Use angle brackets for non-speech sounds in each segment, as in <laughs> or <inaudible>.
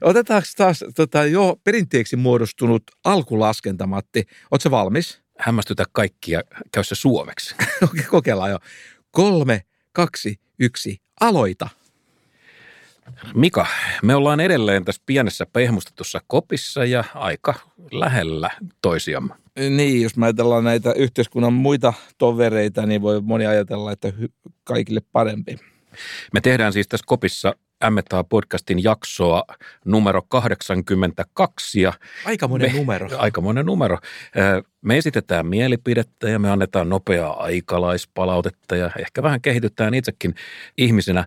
Otetaanko taas tota, jo perinteeksi muodostunut alkulaskenta, Matti? Oletko valmis? Hämmästytä kaikkia, käy se suomeksi. <laughs> Okei, kokeillaan jo. Kolme, kaksi, yksi, aloita. Mika, me ollaan edelleen tässä pienessä pehmustetussa kopissa ja aika lähellä toisiamme. Niin, jos mä ajatellaan näitä yhteiskunnan muita tovereita, niin voi moni ajatella, että kaikille parempi. Me tehdään siis tässä kopissa Ämmetaa podcastin jaksoa numero 82 ja Aikamoinen me, numero. Aikamoinen numero. Me esitetään mielipidettä ja me annetaan nopeaa aikalaispalautetta ja ehkä vähän kehitytään itsekin ihmisenä.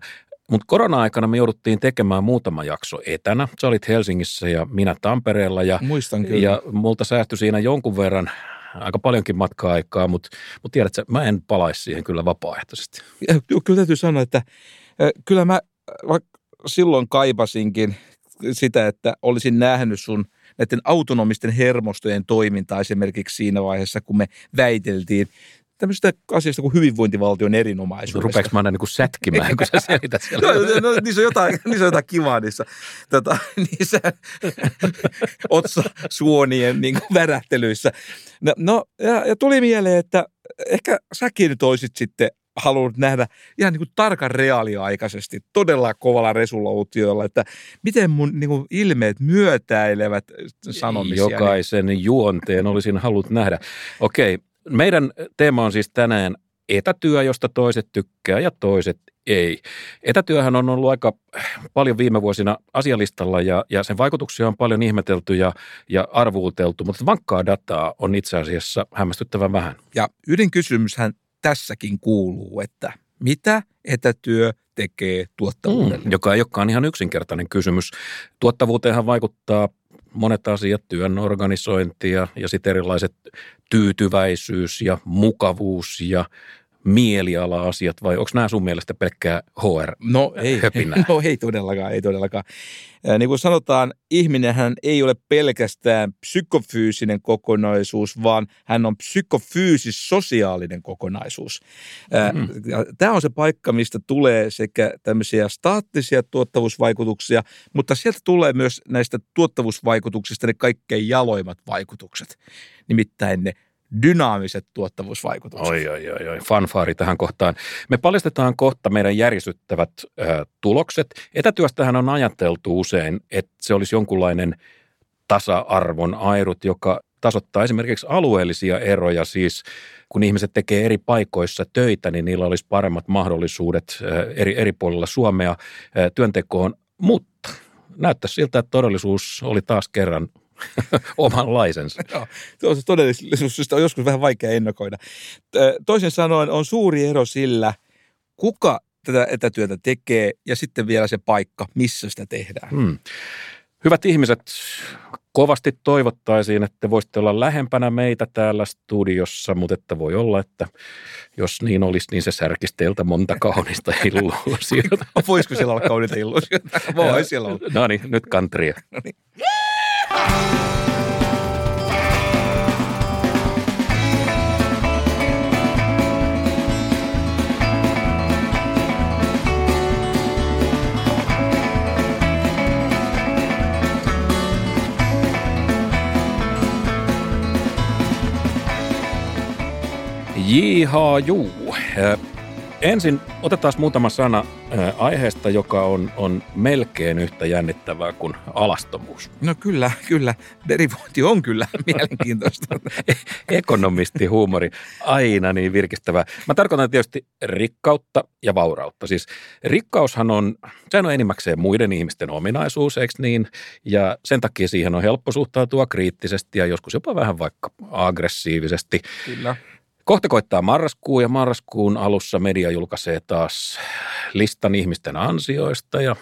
Mutta korona-aikana me jouduttiin tekemään muutama jakso etänä. Sä olit Helsingissä ja minä Tampereella ja, Muistan kyllä. ja multa säästyi siinä jonkun verran aika paljonkin matka-aikaa, mutta mut tiedätkö, mä en palaisi siihen kyllä vapaaehtoisesti. Kyllä täytyy sanoa, että kyllä mä vaikka silloin kaipasinkin sitä, että olisin nähnyt sun näiden autonomisten hermostojen toimintaa esimerkiksi siinä vaiheessa, kun me väiteltiin tämmöisestä asiasta kuin hyvinvointivaltion erinomaisuudesta. Rupeeko mä aina niin kuin sätkimään, kun sä selität siellä? <laughs> No, no, niissä, on jotain, niissä on jotain kivaa niissä, tota, niissä <laughs> otsasuonien niin kuin värähtelyissä. No, no ja, ja, tuli mieleen, että ehkä säkin nyt olisit sitten halunnut nähdä ihan niin kuin tarkan reaaliaikaisesti, todella kovalla resoluutiolla, että miten mun niin kuin ilmeet myötäilevät sanomisia. Jokaisen juonteen olisin halunnut nähdä. Okei, meidän teema on siis tänään etätyö, josta toiset tykkää ja toiset ei. Etätyöhän on ollut aika paljon viime vuosina asialistalla ja, ja sen vaikutuksia on paljon ihmetelty ja, ja arvuuteltu, mutta vankkaa dataa on itse asiassa hämmästyttävän vähän. Ja ydinkysymyshän tässäkin kuuluu, että mitä etätyö tekee tuottavuudelle? Mm, joka ei olekaan ihan yksinkertainen kysymys. Tuottavuuteenhan vaikuttaa monet asiat, työn organisointi ja, ja sitten erilaiset tyytyväisyys ja mukavuus ja mieliala-asiat vai onko nämä sun mielestä pelkkää HR? No ei, höpinää? <laughs> no ei todellakaan, ei todellakaan. Ja niin kuin sanotaan, ihminenhän ei ole pelkästään psykofyysinen kokonaisuus, vaan hän on psykofyysis-sosiaalinen kokonaisuus. Mm. Tämä on se paikka, mistä tulee sekä tämmöisiä staattisia tuottavuusvaikutuksia, mutta sieltä tulee myös näistä tuottavuusvaikutuksista ne kaikkein jaloimmat vaikutukset, nimittäin ne dynaamiset tuottavuusvaikutukset. Oi, oi, oi, oi, fanfaari tähän kohtaan. Me paljastetaan kohta meidän järjestyttävät ö, tulokset. Etätyöstähän on ajateltu usein, että se olisi jonkunlainen tasa-arvon airut, joka tasoittaa esimerkiksi alueellisia eroja, siis kun ihmiset tekee eri paikoissa töitä, niin niillä olisi paremmat mahdollisuudet eri, eri puolilla Suomea työntekoon, mutta näyttää siltä, että todellisuus oli taas kerran <laughs> omanlaisensa. Joo, se todellisuus on joskus vähän vaikea ennakoida. Toisin sanoen on suuri ero sillä, kuka tätä etätyötä tekee ja sitten vielä se paikka, missä sitä tehdään. Hmm. Hyvät ihmiset, kovasti toivottaisiin, että voisitte olla lähempänä meitä täällä studiossa, mutta että voi olla, että jos niin olisi, niin se särkisi teiltä monta kaunista <laughs> illuusiota. Voisiko siellä olla kauniita illuusioita? Voi siellä olla. No niin, nyt kantria. No niin. Jihaa juu. Ensin otetaan muutama sana aiheesta, joka on, on melkein yhtä jännittävää kuin alastomuus. No kyllä, kyllä. Derivointi on kyllä <laughs> mielenkiintoista. Ekonomisti huumori, aina niin virkistävää. Mä tarkoitan tietysti rikkautta ja vaurautta. Siis rikkaushan on, sehän on enimmäkseen muiden ihmisten ominaisuus, eikö niin? Ja sen takia siihen on helppo suhtautua kriittisesti ja joskus jopa vähän vaikka aggressiivisesti. Kyllä. Kohta koittaa marraskuu ja marraskuun alussa media julkaisee taas listan ihmisten ansioista ja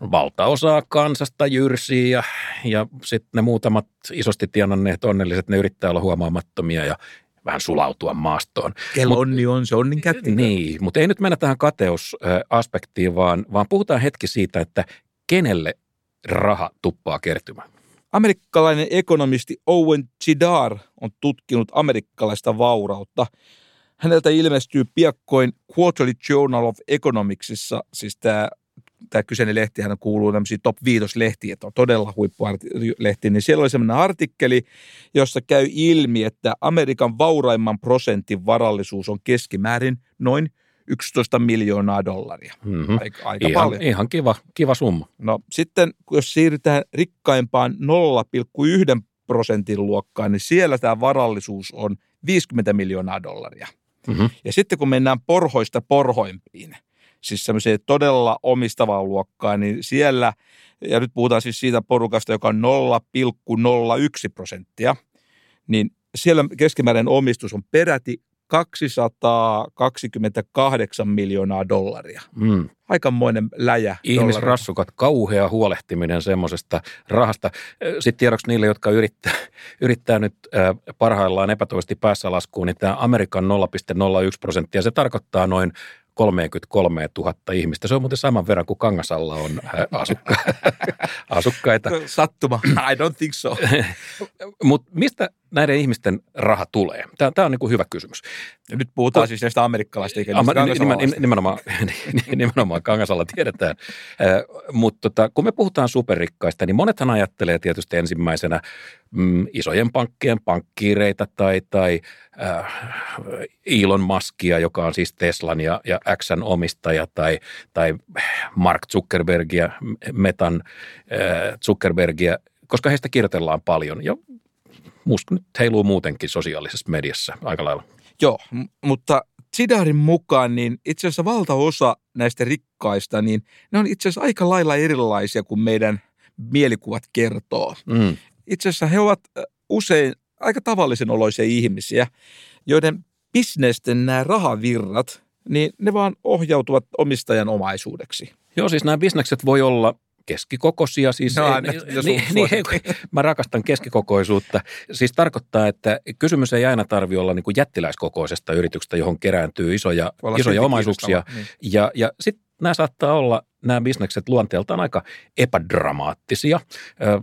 valtaosaa kansasta jyrsii ja, ja sitten ne muutamat isosti tienanneet onnelliset, ne yrittää olla huomaamattomia ja vähän sulautua maastoon. Kello onni on se onnin kätti. Niin, mutta ei nyt mennä tähän kateusaspektiin, vaan, vaan puhutaan hetki siitä, että kenelle raha tuppaa kertymään. Amerikkalainen ekonomisti Owen Chidar on tutkinut amerikkalaista vaurautta. Häneltä ilmestyy piakkoin Quarterly Journal of Economicsissa, siis tämä tämä kyseinen lehtihän kuuluu tämmöisiin top 5 lehtiin, että on todella huippuartikkelilehti, niin siellä oli semmoinen artikkeli, jossa käy ilmi, että Amerikan vauraimman prosentin varallisuus on keskimäärin noin 11 miljoonaa dollaria. Mm-hmm. Aika, aika Ihan, paljon. ihan kiva, kiva summa. No sitten, jos siirrytään rikkaimpaan 0,1 prosentin luokkaan, niin siellä tämä varallisuus on 50 miljoonaa dollaria. Mm-hmm. Ja sitten kun mennään porhoista porhoimpiin, siis semmoiseen todella omistavaa luokkaa, niin siellä, ja nyt puhutaan siis siitä porukasta, joka on 0,01 prosenttia, niin siellä keskimääräinen omistus on peräti 228 miljoonaa dollaria. Mm. Aikamoinen läjä. Ihmisrassukat, kauhea huolehtiminen semmoisesta rahasta. Sitten tiedoksi niille, jotka yrittää, yrittää nyt parhaillaan epätoisesti päässä laskuun, niin tämä Amerikan 0,01 prosenttia, se tarkoittaa noin 33 000 ihmistä. Se on muuten saman verran kuin Kangasalla on <laughs> asukka- asukkaita. Sattuma. I don't think so. <laughs> Mutta mistä näiden ihmisten raha tulee? Tämä, tämä on niin kuin hyvä kysymys. Ja nyt puhutaan Ko- siis näistä amerikkalaisista eikä nimen, nimenomaan, <laughs> nimenomaan Kangasalla tiedetään. Äh, mutta tota, kun me puhutaan superrikkaista, niin monethan ajattelee tietysti ensimmäisenä mm, isojen pankkien pankkiireita tai, tai äh, Elon Muskia, joka on siis Teslan ja, ja Xn omistaja, tai, tai Mark Zuckerbergia, Metan äh, Zuckerbergia, koska heistä kirjoitellaan paljon. Ja musta nyt heiluu muutenkin sosiaalisessa mediassa aika lailla. Joo, m- mutta Sidarin mukaan niin itse asiassa valtaosa näistä rikkaista, niin ne on itse asiassa aika lailla erilaisia kuin meidän mielikuvat kertoo. Mm. Itse asiassa he ovat usein aika tavallisen oloisia ihmisiä, joiden bisnesten nämä rahavirrat, niin ne vaan ohjautuvat omistajan omaisuudeksi. Joo, siis nämä bisnekset voi olla keskikokoisia. Siis, No, ei- aina, jos niin, niin, <laughs> mä rakastan keskikokoisuutta. Siis tarkoittaa, että kysymys ei aina tarvitse olla niin kuin jättiläiskokoisesta yrityksestä, johon kerääntyy isoja, isoja omaisuuksia. Niin. Ja, ja sitten nämä saattaa olla, nämä bisnekset luonteeltaan aika epädramaattisia.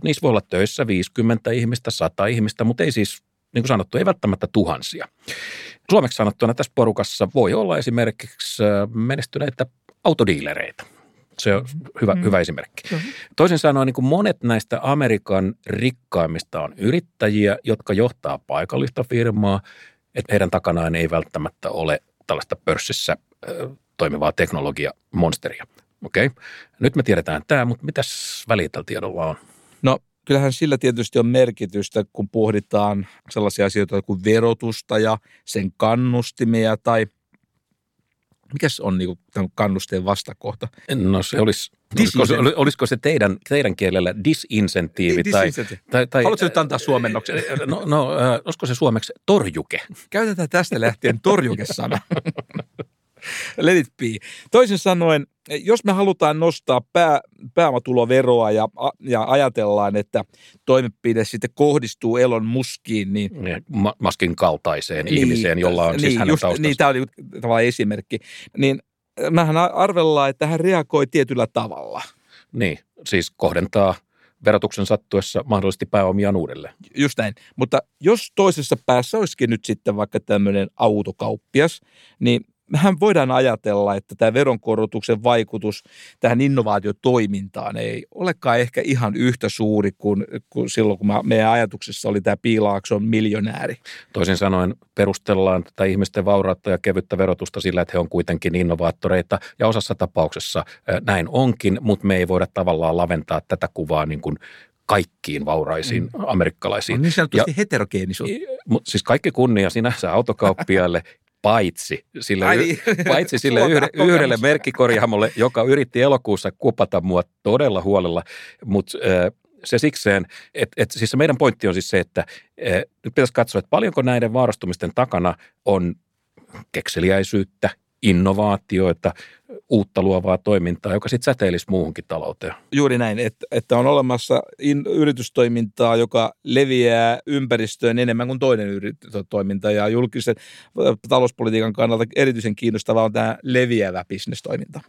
Niissä voi olla töissä 50 ihmistä, 100 ihmistä, mutta ei siis, niin kuin sanottu, ei välttämättä tuhansia. Suomeksi sanottuna tässä porukassa voi olla esimerkiksi menestyneitä autodiilereitä. Se on hyvä, Mm. hyvä esimerkki. Joo. Toisin sanoen niin kuin monet näistä Amerikan rikkaimmista on yrittäjiä, jotka johtaa paikallista firmaa, että heidän takanaan ei välttämättä ole tällaista pörssissä ö, toimivaa teknologiamonsteria. Okei, nyt me tiedetään tämä, mutta mitäs väliä tällä tiedolla on? No kyllähän sillä tietysti on merkitystä, kun pohditaan sellaisia asioita kuin verotusta ja sen kannustimia tai mikäs on niin tämän kannusteen vastakohta? No se olisi, olisiko se, olisiko se teidän, teidän kielellä disinsentiivi? tai, Disincentive. tai, tai, Haluatko nyt antaa suomennoksen? No, no äh, olisiko se suomeksi torjuke? Käytetään tästä lähtien torjukesana. <laughs> Let it be. Toisin sanoen, jos me halutaan nostaa pää, pääomatuloveroa ja, ja ajatellaan, että toimenpide sitten kohdistuu Elon Muskiin, niin Ma- Maskin kaltaiseen niin, ihmiseen, jolla on siis niin, hänen just, taustansa. Niin, tämä oli tavallaan esimerkki. Niin mähän arvellaan, että hän reagoi tietyllä tavalla. Niin, siis kohdentaa verotuksen sattuessa mahdollisesti pääomiaan uudelleen. Just näin. Mutta jos toisessa päässä olisikin nyt sitten vaikka tämmöinen autokauppias, niin mehän voidaan ajatella, että tämä veronkorotuksen vaikutus tähän innovaatiotoimintaan ei olekaan ehkä ihan yhtä suuri kuin, kuin silloin, kun meidän ajatuksessa oli tämä Piilaakson miljonääri. Toisin sanoen perustellaan tätä ihmisten vaurautta ja kevyttä verotusta sillä, että he on kuitenkin innovaattoreita ja osassa tapauksessa näin onkin, mutta me ei voida tavallaan laventaa tätä kuvaa niin kuin kaikkiin vauraisiin mm. amerikkalaisiin. On niin sanotusti ja, heterogeenisuutta. Mutta siis kaikki kunnia sinänsä autokauppiaille, <laughs> paitsi sille, Ai niin. <laughs> paitsi sille yhde, yhdelle merkkikorjaamolle, joka yritti elokuussa kupata mua todella huolella, mutta se sikseen, että et, siis se meidän pointti on siis se, että äh, nyt pitäisi katsoa, että paljonko näiden vaarastumisten takana on kekseliäisyyttä, innovaatioita, uutta luovaa toimintaa, joka sitten säteilisi muuhunkin talouteen. Juuri näin, että, että on olemassa in, yritystoimintaa, joka leviää ympäristöön enemmän kuin toinen yritystoiminta ja julkisen talouspolitiikan kannalta erityisen kiinnostavaa on tämä leviävä bisnestoiminta.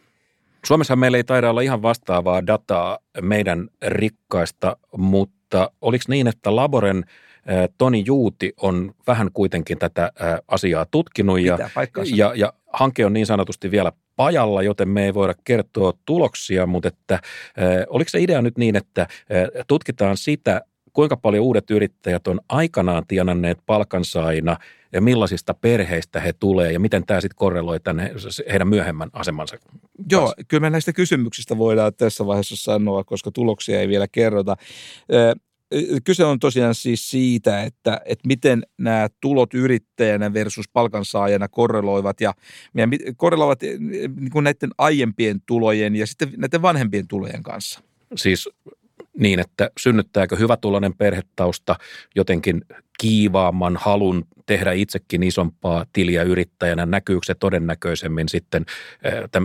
Suomessa meillä ei taida olla ihan vastaavaa dataa meidän rikkaista, mutta oliko niin, että Laboren Toni Juuti on vähän kuitenkin tätä asiaa tutkinut ja, ja, ja hanke on niin sanotusti vielä pajalla, joten me ei voida kertoa tuloksia, mutta että, oliko se idea nyt niin, että tutkitaan sitä, kuinka paljon uudet yrittäjät on aikanaan tienanneet palkansaina ja millaisista perheistä he tulee ja miten tämä sitten korreloi tänne heidän myöhemmän asemansa Joo, kyllä me näistä kysymyksistä voidaan tässä vaiheessa sanoa, koska tuloksia ei vielä kerrota. Kyse on tosiaan siis siitä, että, että miten nämä tulot yrittäjänä versus palkansaajana korreloivat ja, ja korreloivat niin kuin näiden aiempien tulojen ja sitten näiden vanhempien tulojen kanssa. Siis niin, että synnyttääkö tulonen perhetausta jotenkin kiivaamman halun tehdä itsekin isompaa tiliä yrittäjänä, näkyykö se todennäköisemmin sitten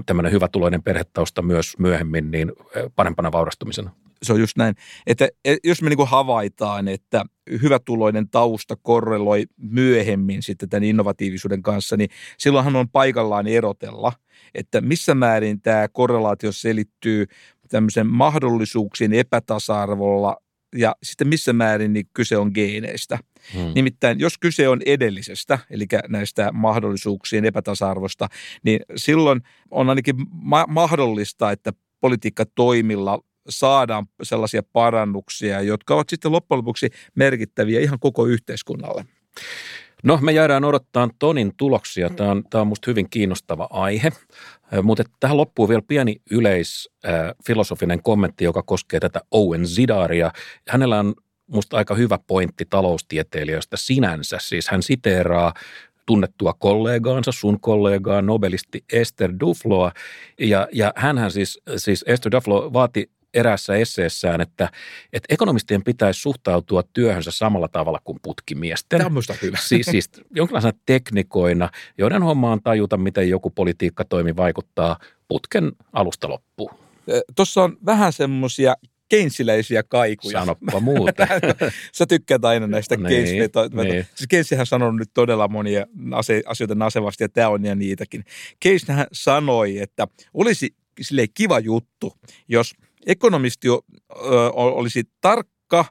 tämmöinen tuloinen perhetausta myös myöhemmin niin parempana vaurastumisena? Se on just näin, että e, jos me niin havaitaan, että hyvätuloinen tausta korreloi myöhemmin sitten tämän innovatiivisuuden kanssa, niin silloinhan on paikallaan erotella, että missä määrin tämä korrelaatio selittyy tämmöisen mahdollisuuksien epätasa-arvolla ja sitten missä määrin niin kyse on geeneistä. Hmm. Nimittäin jos kyse on edellisestä, eli näistä mahdollisuuksien epätasa-arvosta, niin silloin on ainakin ma- mahdollista, että politiikkatoimilla saadaan sellaisia parannuksia, jotka ovat sitten loppujen lopuksi merkittäviä ihan koko yhteiskunnalle. No, me jäädään odottaa Tonin tuloksia. Tämä on, tämä on minusta hyvin kiinnostava aihe. Mutta tähän loppuu vielä pieni yleisfilosofinen kommentti, joka koskee tätä Owen Zidaria. Hänellä on musta aika hyvä pointti taloustieteilijöistä sinänsä. Siis hän siteeraa tunnettua kollegaansa, sun kollegaa, nobelisti Esther Dufloa. Ja, ja hänhän siis, siis Esther Duflo vaati eräässä esseessään, että, että ekonomistien pitäisi suhtautua työhönsä samalla tavalla kuin putkimiesten. Tämä on hyvä. Siis, siis jonkinlaisena teknikoina, joiden homma on tajuta, miten joku politiikkatoimi vaikuttaa putken alusta loppuun. Tuossa on vähän semmoisia keinsiläisiä kaikuja. Sanoppa <laughs> muuta. Sä tykkäät aina näistä niin. Niin. Siis Keynesihän sanonut nyt todella monia asioita nasevasti, ja tämä on ja niitäkin. Keyneshän sanoi, että olisi sille kiva juttu, jos – ekonomisti olisi tarkka,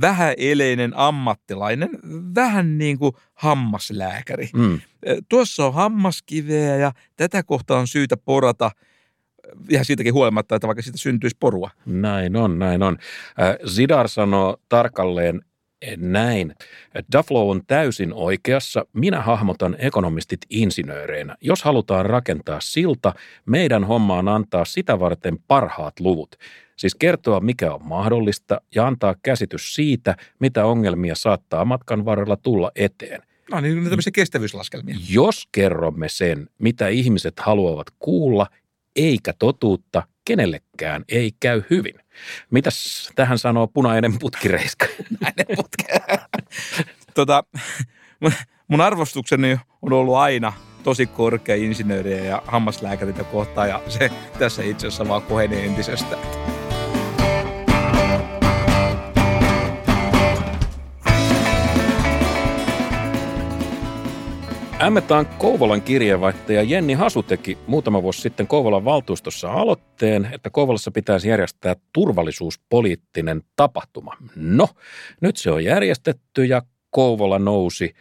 vähäeleinen ammattilainen, vähän niin kuin hammaslääkäri. Mm. Tuossa on hammaskiveä ja tätä kohtaa on syytä porata ihan siitäkin huolimatta, että vaikka siitä syntyisi porua. Näin on, näin on. Zidar sanoo tarkalleen näin. Duflo on täysin oikeassa. Minä hahmotan ekonomistit insinööreinä. Jos halutaan rakentaa silta, meidän homma on antaa sitä varten parhaat luvut. Siis kertoa, mikä on mahdollista ja antaa käsitys siitä, mitä ongelmia saattaa matkan varrella tulla eteen. No niin, tämmöisiä kestävyyslaskelmia. Jos kerromme sen, mitä ihmiset haluavat kuulla, eikä totuutta, kenellekään ei käy hyvin. Mitäs tähän sanoo punainen putkireiska? <laughs> Punainen putki. tota, mun arvostukseni on ollut aina tosi korkea insinööriä ja hammaslääkäriä kohtaan ja se tässä itse asiassa vaan kohenee entisestään. Ämmetään Kouvolan kirjeenvaihtaja Jenni Hasu teki muutama vuosi sitten Kouvolan valtuustossa aloitteen, että Kouvolassa pitäisi järjestää turvallisuuspoliittinen tapahtuma. No, nyt se on järjestetty ja Kouvola nousi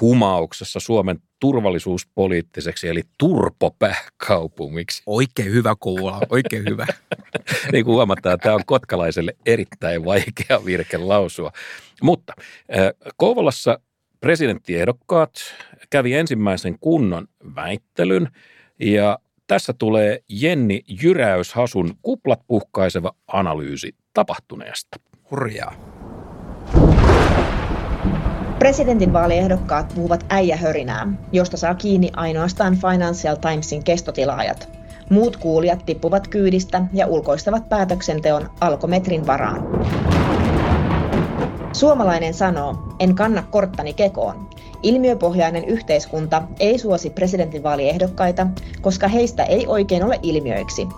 humauksessa Suomen turvallisuuspoliittiseksi, eli turpopääkaupungiksi. Oikein hyvä Kouvola, oikein hyvä. <laughs> niin kuin huomataan, tämä on kotkalaiselle erittäin vaikea virke lausua. Mutta Kouvolassa presidenttiehdokkaat kävi ensimmäisen kunnon väittelyn ja tässä tulee Jenni Jyräyshasun kuplat puhkaiseva analyysi tapahtuneesta. Hurjaa. Presidentinvaaliehdokkaat puhuvat äijähörinää, josta saa kiinni ainoastaan Financial Timesin kestotilaajat. Muut kuulijat tippuvat kyydistä ja ulkoistavat päätöksenteon alkometrin varaan. Suomalainen sanoo, en kanna korttani kekoon. Ilmiöpohjainen yhteiskunta ei suosi presidentinvaaliehdokkaita, koska heistä ei oikein ole ilmiöiksi.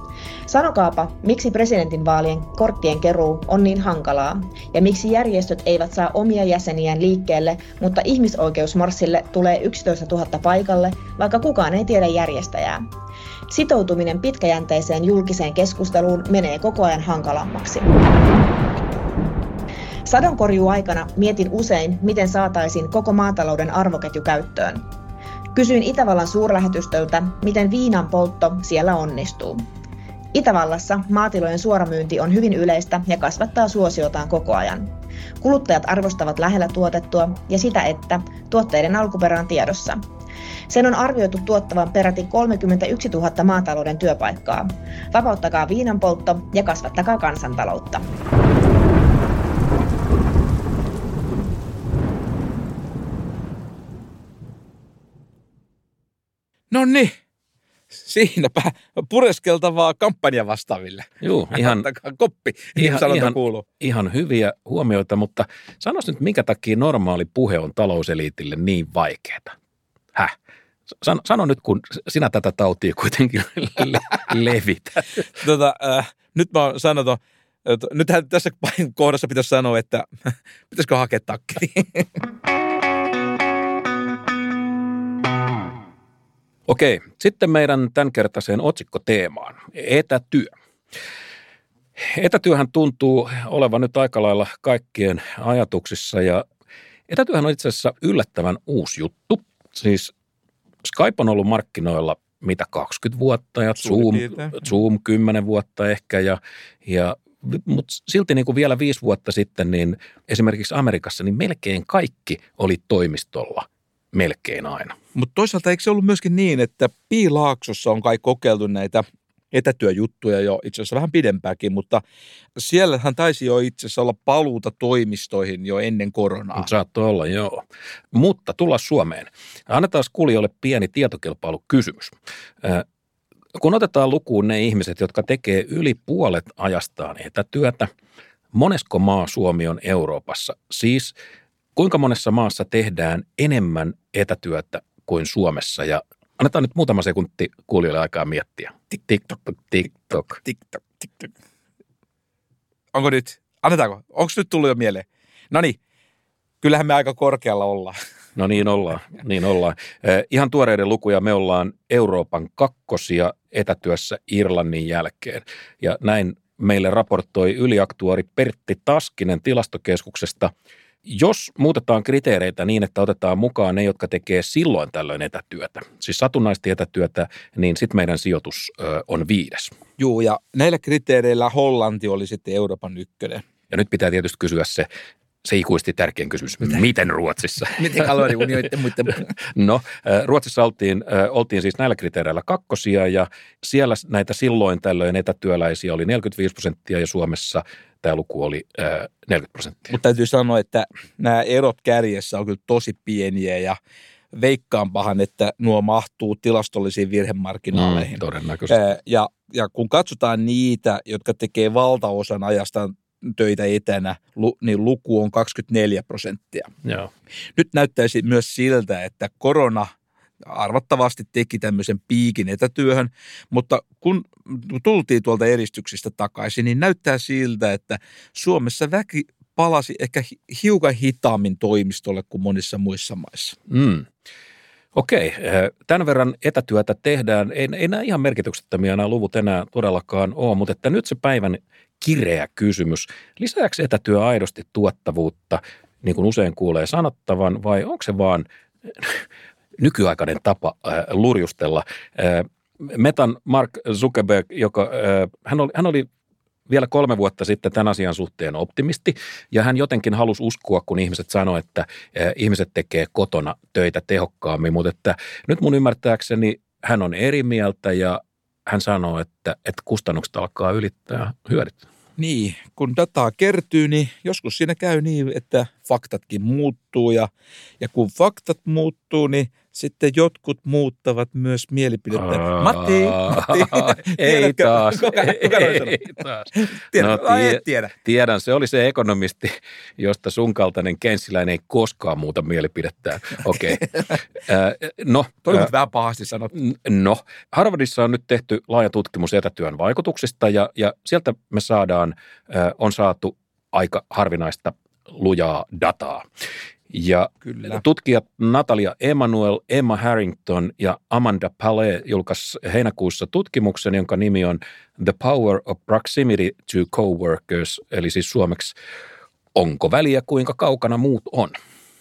Sanokaapa, miksi presidentinvaalien korttien keruu on niin hankalaa ja miksi järjestöt eivät saa omia jäseniään liikkeelle, mutta ihmisoikeusmarssille tulee 11 000 paikalle, vaikka kukaan ei tiedä järjestäjää. Sitoutuminen pitkäjänteiseen julkiseen keskusteluun menee koko ajan hankalammaksi. Sadonkorjuaikana mietin usein, miten saataisiin koko maatalouden arvoketju käyttöön. Kysyin Itävallan suurlähetystöltä, miten viinan poltto siellä onnistuu. Itävallassa maatilojen suoramyynti on hyvin yleistä ja kasvattaa suosiotaan koko ajan. Kuluttajat arvostavat lähellä tuotettua ja sitä, että tuotteiden alkuperä on tiedossa. Sen on arvioitu tuottavan peräti 31 000 maatalouden työpaikkaa. Vapauttakaa viinan poltto ja kasvattakaa kansantaloutta. No niin, siinäpä pureskeltavaa kampanja vastaaville. Joo, ihan, koppi, niin ihan- ihan- kuuluu. ihan hyviä huomioita, mutta sanois nyt, minkä takia normaali puhe on talouseliitille niin vaikeaa? Häh? Sano, sano nyt, kun sinä tätä tautia kuitenkin <laughs> le- levität. Tota, äh, nyt mä oon että nythän tässä kohdassa pitäisi sanoa, että <laughs> pitäisikö hakea takkeli. <laughs> Okei, sitten meidän tämänkertaiseen otsikkoteemaan, etätyö. Etätyöhän tuntuu olevan nyt aika lailla kaikkien ajatuksissa ja etätyöhän on itse asiassa yllättävän uusi juttu. Siis Skype on ollut markkinoilla mitä 20 vuotta ja Zoom. Zoom 10 vuotta ehkä ja, ja mutta silti niin kuin vielä viisi vuotta sitten, niin esimerkiksi Amerikassa, niin melkein kaikki oli toimistolla melkein aina. Mutta toisaalta eikö se ollut myöskin niin, että Piilaaksossa on kai kokeiltu näitä etätyöjuttuja jo itse asiassa vähän pidempääkin, mutta siellähän taisi jo itse asiassa olla paluuta toimistoihin jo ennen koronaa. Saattoi olla, joo. Mutta tulla Suomeen. Annetaan kuulijoille pieni tietokilpailukysymys. Kun otetaan lukuun ne ihmiset, jotka tekee yli puolet ajastaan etätyötä, monesko maa Suomi on Euroopassa? Siis kuinka monessa maassa tehdään enemmän etätyötä kuin Suomessa? Ja annetaan nyt muutama sekunti kuulijoille aikaa miettiä. TikTok, TikTok. TikTok, TikTok. Onko nyt? Annetaanko? Onko nyt tullut jo mieleen? No niin, kyllähän me aika korkealla ollaan. No niin ollaan, niin ollaan. Ihan tuoreiden lukuja me ollaan Euroopan kakkosia etätyössä Irlannin jälkeen. Ja näin meille raportoi yliaktuari Pertti Taskinen tilastokeskuksesta. Jos muutetaan kriteereitä niin, että otetaan mukaan ne, jotka tekee silloin tällöin etätyötä, siis satunnaisesti etätyötä, niin sitten meidän sijoitus on viides. Juu, ja näillä kriteereillä Hollanti oli sitten Euroopan ykkönen. Ja nyt pitää tietysti kysyä se, se ikuisesti tärkein kysymys. Miten Ruotsissa? <laughs> Miten kaloriunioiden muiden? <laughs> No, äh, Ruotsissa oltiin, äh, oltiin siis näillä kriteereillä kakkosia ja siellä näitä silloin tällöin etätyöläisiä oli 45 prosenttia ja Suomessa tämä luku oli äh, 40 prosenttia. Mutta täytyy sanoa, että nämä erot kärjessä on kyllä tosi pieniä ja veikkaanpahan, että nuo mahtuu tilastollisiin virhemarginaaleihin. Mm, todennäköisesti. Ja, ja kun katsotaan niitä, jotka tekee valtaosan ajastaan töitä etänä, niin luku on 24 prosenttia. Joo. Nyt näyttäisi myös siltä, että korona arvattavasti teki tämmöisen piikin etätyöhön, mutta kun tultiin tuolta eristyksistä takaisin, niin näyttää siltä, että Suomessa väki palasi ehkä hi- hiukan hitaammin toimistolle kuin monissa muissa maissa. Mm. Okei, äh, tämän verran etätyötä tehdään. Ei, ei nämä ihan merkityksettömiä nämä luvut enää todellakaan ole, mutta että nyt se päivän kireä kysymys. Lisääkö etätyö aidosti tuottavuutta, niin kuin usein kuulee sanottavan, vai onko se vaan <laughs> nykyaikainen tapa äh, lurjustella? Äh, Metan Mark Zuckerberg, joka, äh, hän, oli, hän oli vielä kolme vuotta sitten tämän asian suhteen optimisti, ja hän jotenkin halusi uskoa, kun ihmiset sanoivat, että eh, ihmiset tekee kotona töitä tehokkaammin, mutta että nyt mun ymmärtääkseni hän on eri mieltä, ja hän sanoo, että, että kustannukset alkaa ylittää hyödyt. Niin, kun dataa kertyy, niin joskus siinä käy niin, että faktatkin muuttuu ja, ja kun faktat muuttuu, niin sitten jotkut muuttavat myös mielipidettä. Matti, Matti, <laughs> ei tiedätkö, taas, kuka, kuka noin sanoo? ei taas. Tiedä, No, ai, tie- tiedä. Tiedän, se oli se ekonomisti, josta sun kaltainen kenssiläinen ei koskaan muuta mielipidettään. Okei. <laughs> Okay. no, Toi vähän pahasti sanottu. no, Harvardissa on nyt tehty laaja tutkimus etätyön vaikutuksista ja, ja sieltä me saadaan, on saatu aika harvinaista lujaa dataa. Ja Kyllä. Tutkijat Natalia Emanuel, Emma Harrington ja Amanda Palais julkaisi heinäkuussa tutkimuksen, jonka nimi on The Power of Proximity to Coworkers, eli siis suomeksi onko väliä kuinka kaukana muut on.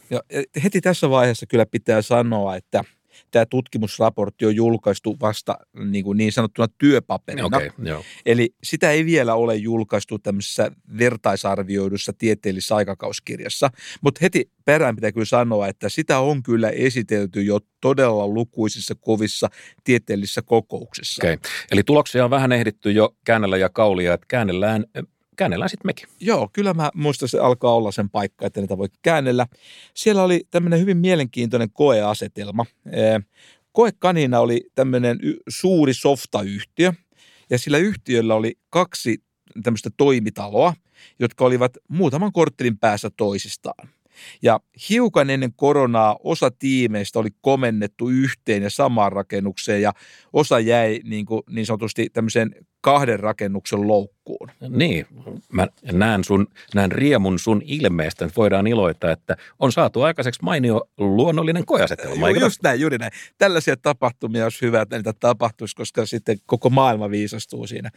Ja heti tässä vaiheessa kyllä pitää sanoa, että tämä tutkimusraportti on julkaistu vasta niin, kuin niin sanottuna työpaperina. Okay, joo. Eli sitä ei vielä ole julkaistu tämmöisessä vertaisarvioidussa tieteellisessä aikakauskirjassa, mutta heti perään pitää kyllä sanoa, että sitä on kyllä esitelty jo todella lukuisissa kovissa tieteellisissä kokouksissa. Okay. Eli tuloksia on vähän ehditty jo käännellä ja kaulia, että käännellään käännellään sitten mekin. Joo, kyllä mä muistan, se alkaa olla sen paikka, että niitä voi käännellä. Siellä oli tämmöinen hyvin mielenkiintoinen koeasetelma. Koekanina oli tämmöinen suuri softayhtiö, ja sillä yhtiöllä oli kaksi tämmöistä toimitaloa, jotka olivat muutaman korttelin päässä toisistaan. Ja hiukan ennen koronaa osa tiimeistä oli komennettu yhteen ja samaan rakennukseen ja osa jäi niin, kuin, niin sanotusti tämmöiseen kahden rakennuksen loukkuun. Niin, mä näen, sun, näen riemun sun ilmeestä, että voidaan iloita, että on saatu aikaiseksi mainio luonnollinen kojasetelma. Joo, just näin, juuri näin. Tällaisia tapahtumia olisi hyvä, että niitä tapahtuisi, koska sitten koko maailma viisastuu siinä.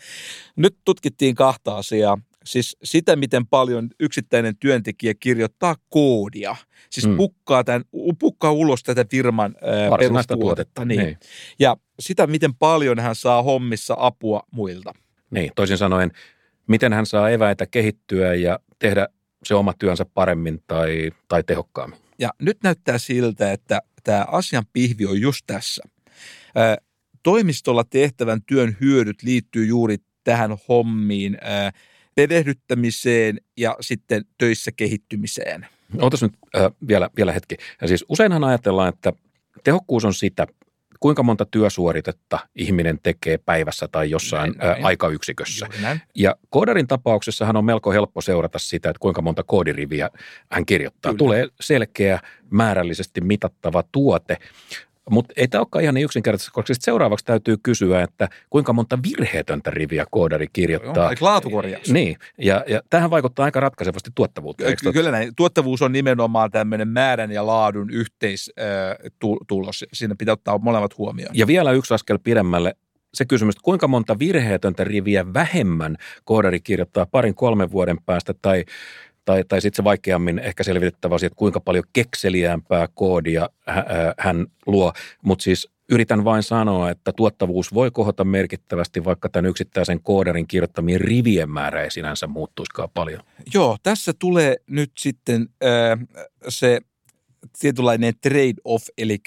Nyt tutkittiin kahta asiaa. Siis sitä, miten paljon yksittäinen työntekijä kirjoittaa koodia. Siis mm. pukkaa, tämän, pukkaa ulos tätä firman ää, perustuotetta. Niin. niin. Ja sitä, miten paljon hän saa hommissa apua muilta. Niin, toisin sanoen, miten hän saa eväitä kehittyä ja tehdä se oma työnsä paremmin tai, tai tehokkaammin. Ja nyt näyttää siltä, että tämä asian pihvi on just tässä. toimistolla tehtävän työn hyödyt liittyy juuri tähän hommiin perehdyttämiseen ja sitten töissä kehittymiseen. Otas nyt äh, vielä, vielä hetki. Ja siis useinhan ajatellaan, että tehokkuus on sitä, kuinka monta työsuoritetta ihminen tekee päivässä tai jossain näin, näin. aikayksikössä. Ja koodarin tapauksessahan on melko helppo seurata sitä, että kuinka monta koodiriviä hän kirjoittaa. Kyllä. Tulee selkeä, määrällisesti mitattava tuote. Mutta ei tämä olekaan ihan niin yksinkertaisesti, koska seuraavaksi täytyy kysyä, että kuinka monta virheetöntä riviä koodari kirjoittaa. Joo, laatukorjaus. Niin, ja, ja tähän vaikuttaa aika ratkaisevasti tuottavuuteen. Ky- kyllä näin. Tuottavuus on nimenomaan tämmöinen määrän ja laadun yhteistulos. Siinä pitää ottaa molemmat huomioon. Ja vielä yksi askel pidemmälle se kysymys, että kuinka monta virheetöntä riviä vähemmän koodari kirjoittaa parin kolmen vuoden päästä tai tai, tai sitten se vaikeammin ehkä selvitettävä asia, että kuinka paljon kekseliäämpää koodia hän luo. Mutta siis yritän vain sanoa, että tuottavuus voi kohota merkittävästi, vaikka tämän yksittäisen koodarin kirjoittamien rivien määrä ei sinänsä muuttuisikaan paljon. Joo, tässä tulee nyt sitten äh, se tietynlainen trade-off, eli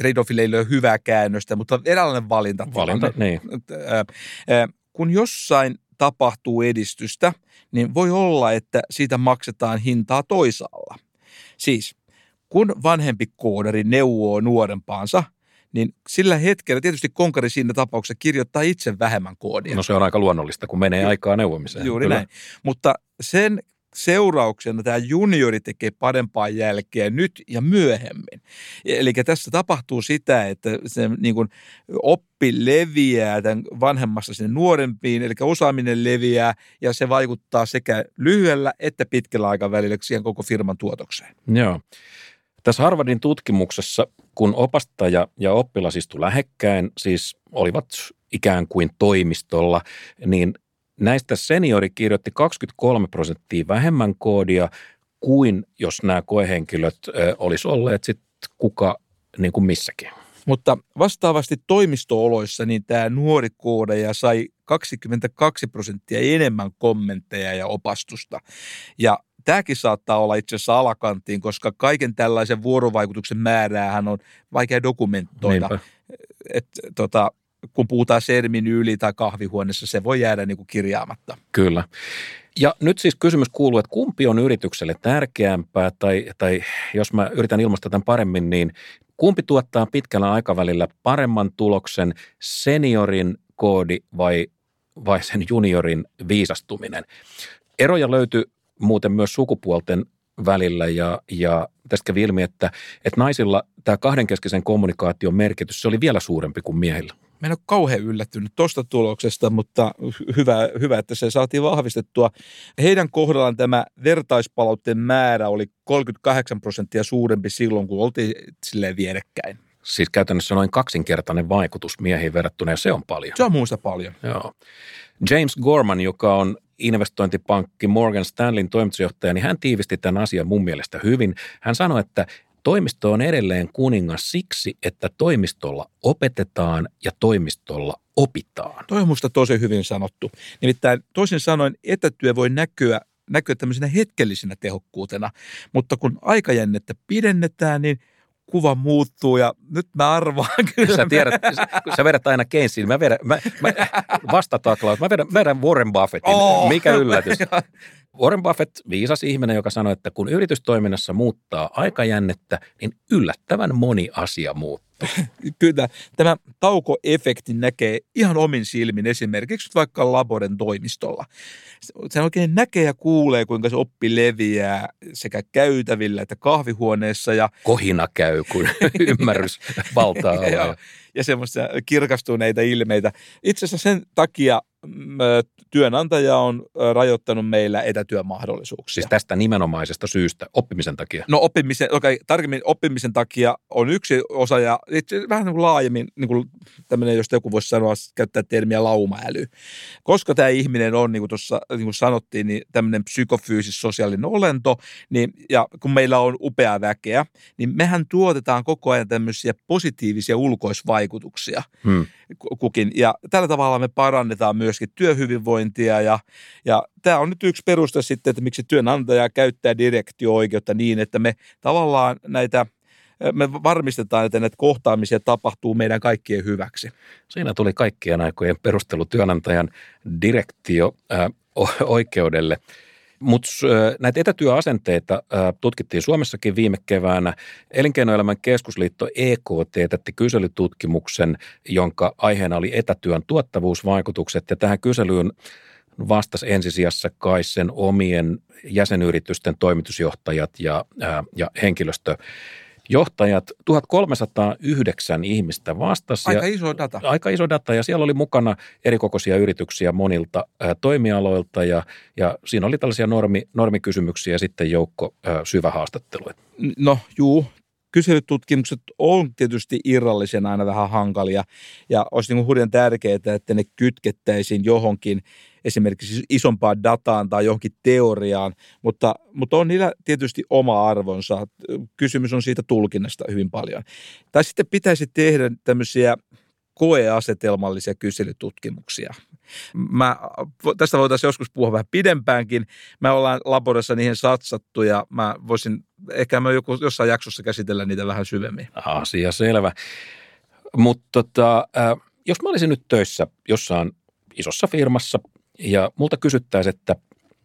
trade-offille ei ole hyvää käännöstä, mutta eräänlainen valinta. Valinta, niin. Äh, äh, kun jossain tapahtuu edistystä, niin voi olla, että siitä maksetaan hintaa toisaalla. Siis kun vanhempi koodari neuvoo nuorempaansa, niin sillä hetkellä tietysti konkari siinä tapauksessa kirjoittaa itse vähemmän koodia. No se on aika luonnollista, kun menee aikaa neuvomiseen. Juuri Kyllä. näin. Mutta sen seurauksena tämä juniori tekee parempaa jälkeä nyt ja myöhemmin. Eli tässä tapahtuu sitä, että se niin kuin oppi leviää tämän vanhemmassa sinne nuorempiin, eli osaaminen leviää ja se vaikuttaa sekä lyhyellä että pitkällä aikavälillä siihen koko firman tuotokseen. Joo. Tässä Harvardin tutkimuksessa, kun opastaja ja oppilas istu lähekkäin, siis olivat ikään kuin toimistolla, niin näistä seniori kirjoitti 23 prosenttia vähemmän koodia kuin jos nämä koehenkilöt olisi olleet sitten kuka niin kuin missäkin. Mutta vastaavasti toimistooloissa niin tämä nuori koodaja sai 22 prosenttia enemmän kommentteja ja opastusta. Ja tämäkin saattaa olla itse asiassa alakanttiin, koska kaiken tällaisen vuorovaikutuksen määräähän on vaikea dokumentoida. Et, tota, kun puhutaan sermin yli tai kahvihuoneessa, se voi jäädä niin kuin kirjaamatta. Kyllä. Ja nyt siis kysymys kuuluu, että kumpi on yritykselle tärkeämpää, tai, tai jos mä yritän ilmaista tämän paremmin, niin kumpi tuottaa pitkällä aikavälillä paremman tuloksen, seniorin koodi vai, vai sen juniorin viisastuminen? Eroja löytyy muuten myös sukupuolten välillä ja, ja tästä kävi ilmi, että, että naisilla tämä kahdenkeskisen kommunikaation merkitys se oli vielä suurempi kuin miehillä. Mä en ole kauhean yllättynyt tuosta tuloksesta, mutta hyvä, hyvä, että se saatiin vahvistettua. Heidän kohdallaan tämä vertaispalautteen määrä oli 38 prosenttia suurempi silloin, kun oltiin silleen vierekkäin. Siis käytännössä noin kaksinkertainen vaikutus miehiin verrattuna, ja se on paljon. Se on muusta paljon. Joo. James Gorman, joka on investointipankki Morgan Stanleyn toimitusjohtaja, niin hän tiivisti tämän asian mun mielestä hyvin. Hän sanoi, että toimisto on edelleen kuningas siksi, että toimistolla opetetaan ja toimistolla opitaan. Toi on musta tosi hyvin sanottu. Nimittäin toisin sanoen etätyö voi näkyä, näkyä tämmöisenä hetkellisenä tehokkuutena, mutta kun aikajännettä pidennetään, niin – kuva muuttuu ja nyt mä arvaan <laughs> kyllä. Sä tiedät, kun sä vedät aina Keynesiin, mä vedän, mä, mä vastataklaus, mä vedän, vedän Warren Buffettin, oh. mikä yllätys. <laughs> Warren Buffett, viisas ihminen, joka sanoi, että kun yritystoiminnassa muuttaa aikajännettä, niin yllättävän moni asia muuttuu. <laughs> Kyllä, tämä taukoefekti näkee ihan omin silmin esimerkiksi vaikka Laboren toimistolla. Se oikein näkee ja kuulee, kuinka se oppi leviää sekä käytävillä että kahvihuoneessa. Ja... Kohina käy, kun <laughs> ymmärrys valtaa ja, ja semmoisia kirkastuneita ilmeitä. Itse asiassa sen takia työnantaja on rajoittanut meillä etätyömahdollisuuksia. Siis tästä nimenomaisesta syystä, oppimisen takia? No oppimisen, okay, tarkemmin oppimisen takia on yksi osa ja vähän niin kuin laajemmin, niin kuin tämmöinen, jos joku voisi sanoa, käyttää termiä laumaäly. Koska tämä ihminen on, niin kuin tuossa niin kuin sanottiin, niin tämmöinen psykofyysis sosiaalinen olento, niin, ja kun meillä on upea väkeä, niin mehän tuotetaan koko ajan tämmöisiä positiivisia ulkoisvaikutuksia hmm. kukin. Ja tällä tavalla me parannetaan myöskin työhyvinvointia ja, ja tämä on nyt yksi peruste sitten, että miksi työnantaja käyttää direktio-oikeutta niin, että me tavallaan näitä me varmistetaan, että näitä kohtaamisia tapahtuu meidän kaikkien hyväksi. Siinä tuli kaikkien aikojen perustelu työnantajan direktio-oikeudelle. Mutta näitä etätyöasenteita tutkittiin Suomessakin viime keväänä. Elinkeinoelämän keskusliitto EKT teetätti kyselytutkimuksen, jonka aiheena oli etätyön tuottavuusvaikutukset. Ja tähän kyselyyn vastasi ensisijassa kai sen omien jäsenyritysten toimitusjohtajat ja, ja henkilöstö johtajat, 1309 ihmistä vastasi. Aika iso data. Aika iso data ja siellä oli mukana erikokoisia yrityksiä monilta ä, toimialoilta ja, ja siinä oli tällaisia normi, normikysymyksiä ja sitten joukko ä, syvähaastatteluja. No juu, kyselytutkimukset on tietysti irrallisen aina vähän hankalia ja olisi niin hurjan tärkeää, että ne kytkettäisiin johonkin esimerkiksi isompaan dataan tai johonkin teoriaan, mutta, mutta on niillä tietysti oma arvonsa. Kysymys on siitä tulkinnasta hyvin paljon. Tai sitten pitäisi tehdä tämmöisiä koeasetelmallisia kyselytutkimuksia. Mä, tästä voitaisiin joskus puhua vähän pidempäänkin. Mä ollaan laborissa niihin satsattu ja mä voisin, ehkä mä joku, jossain jaksossa käsitellä niitä vähän syvemmin. Asia selvä. Mutta tota, äh, jos mä olisin nyt töissä jossain isossa firmassa ja multa kysyttäisiin, että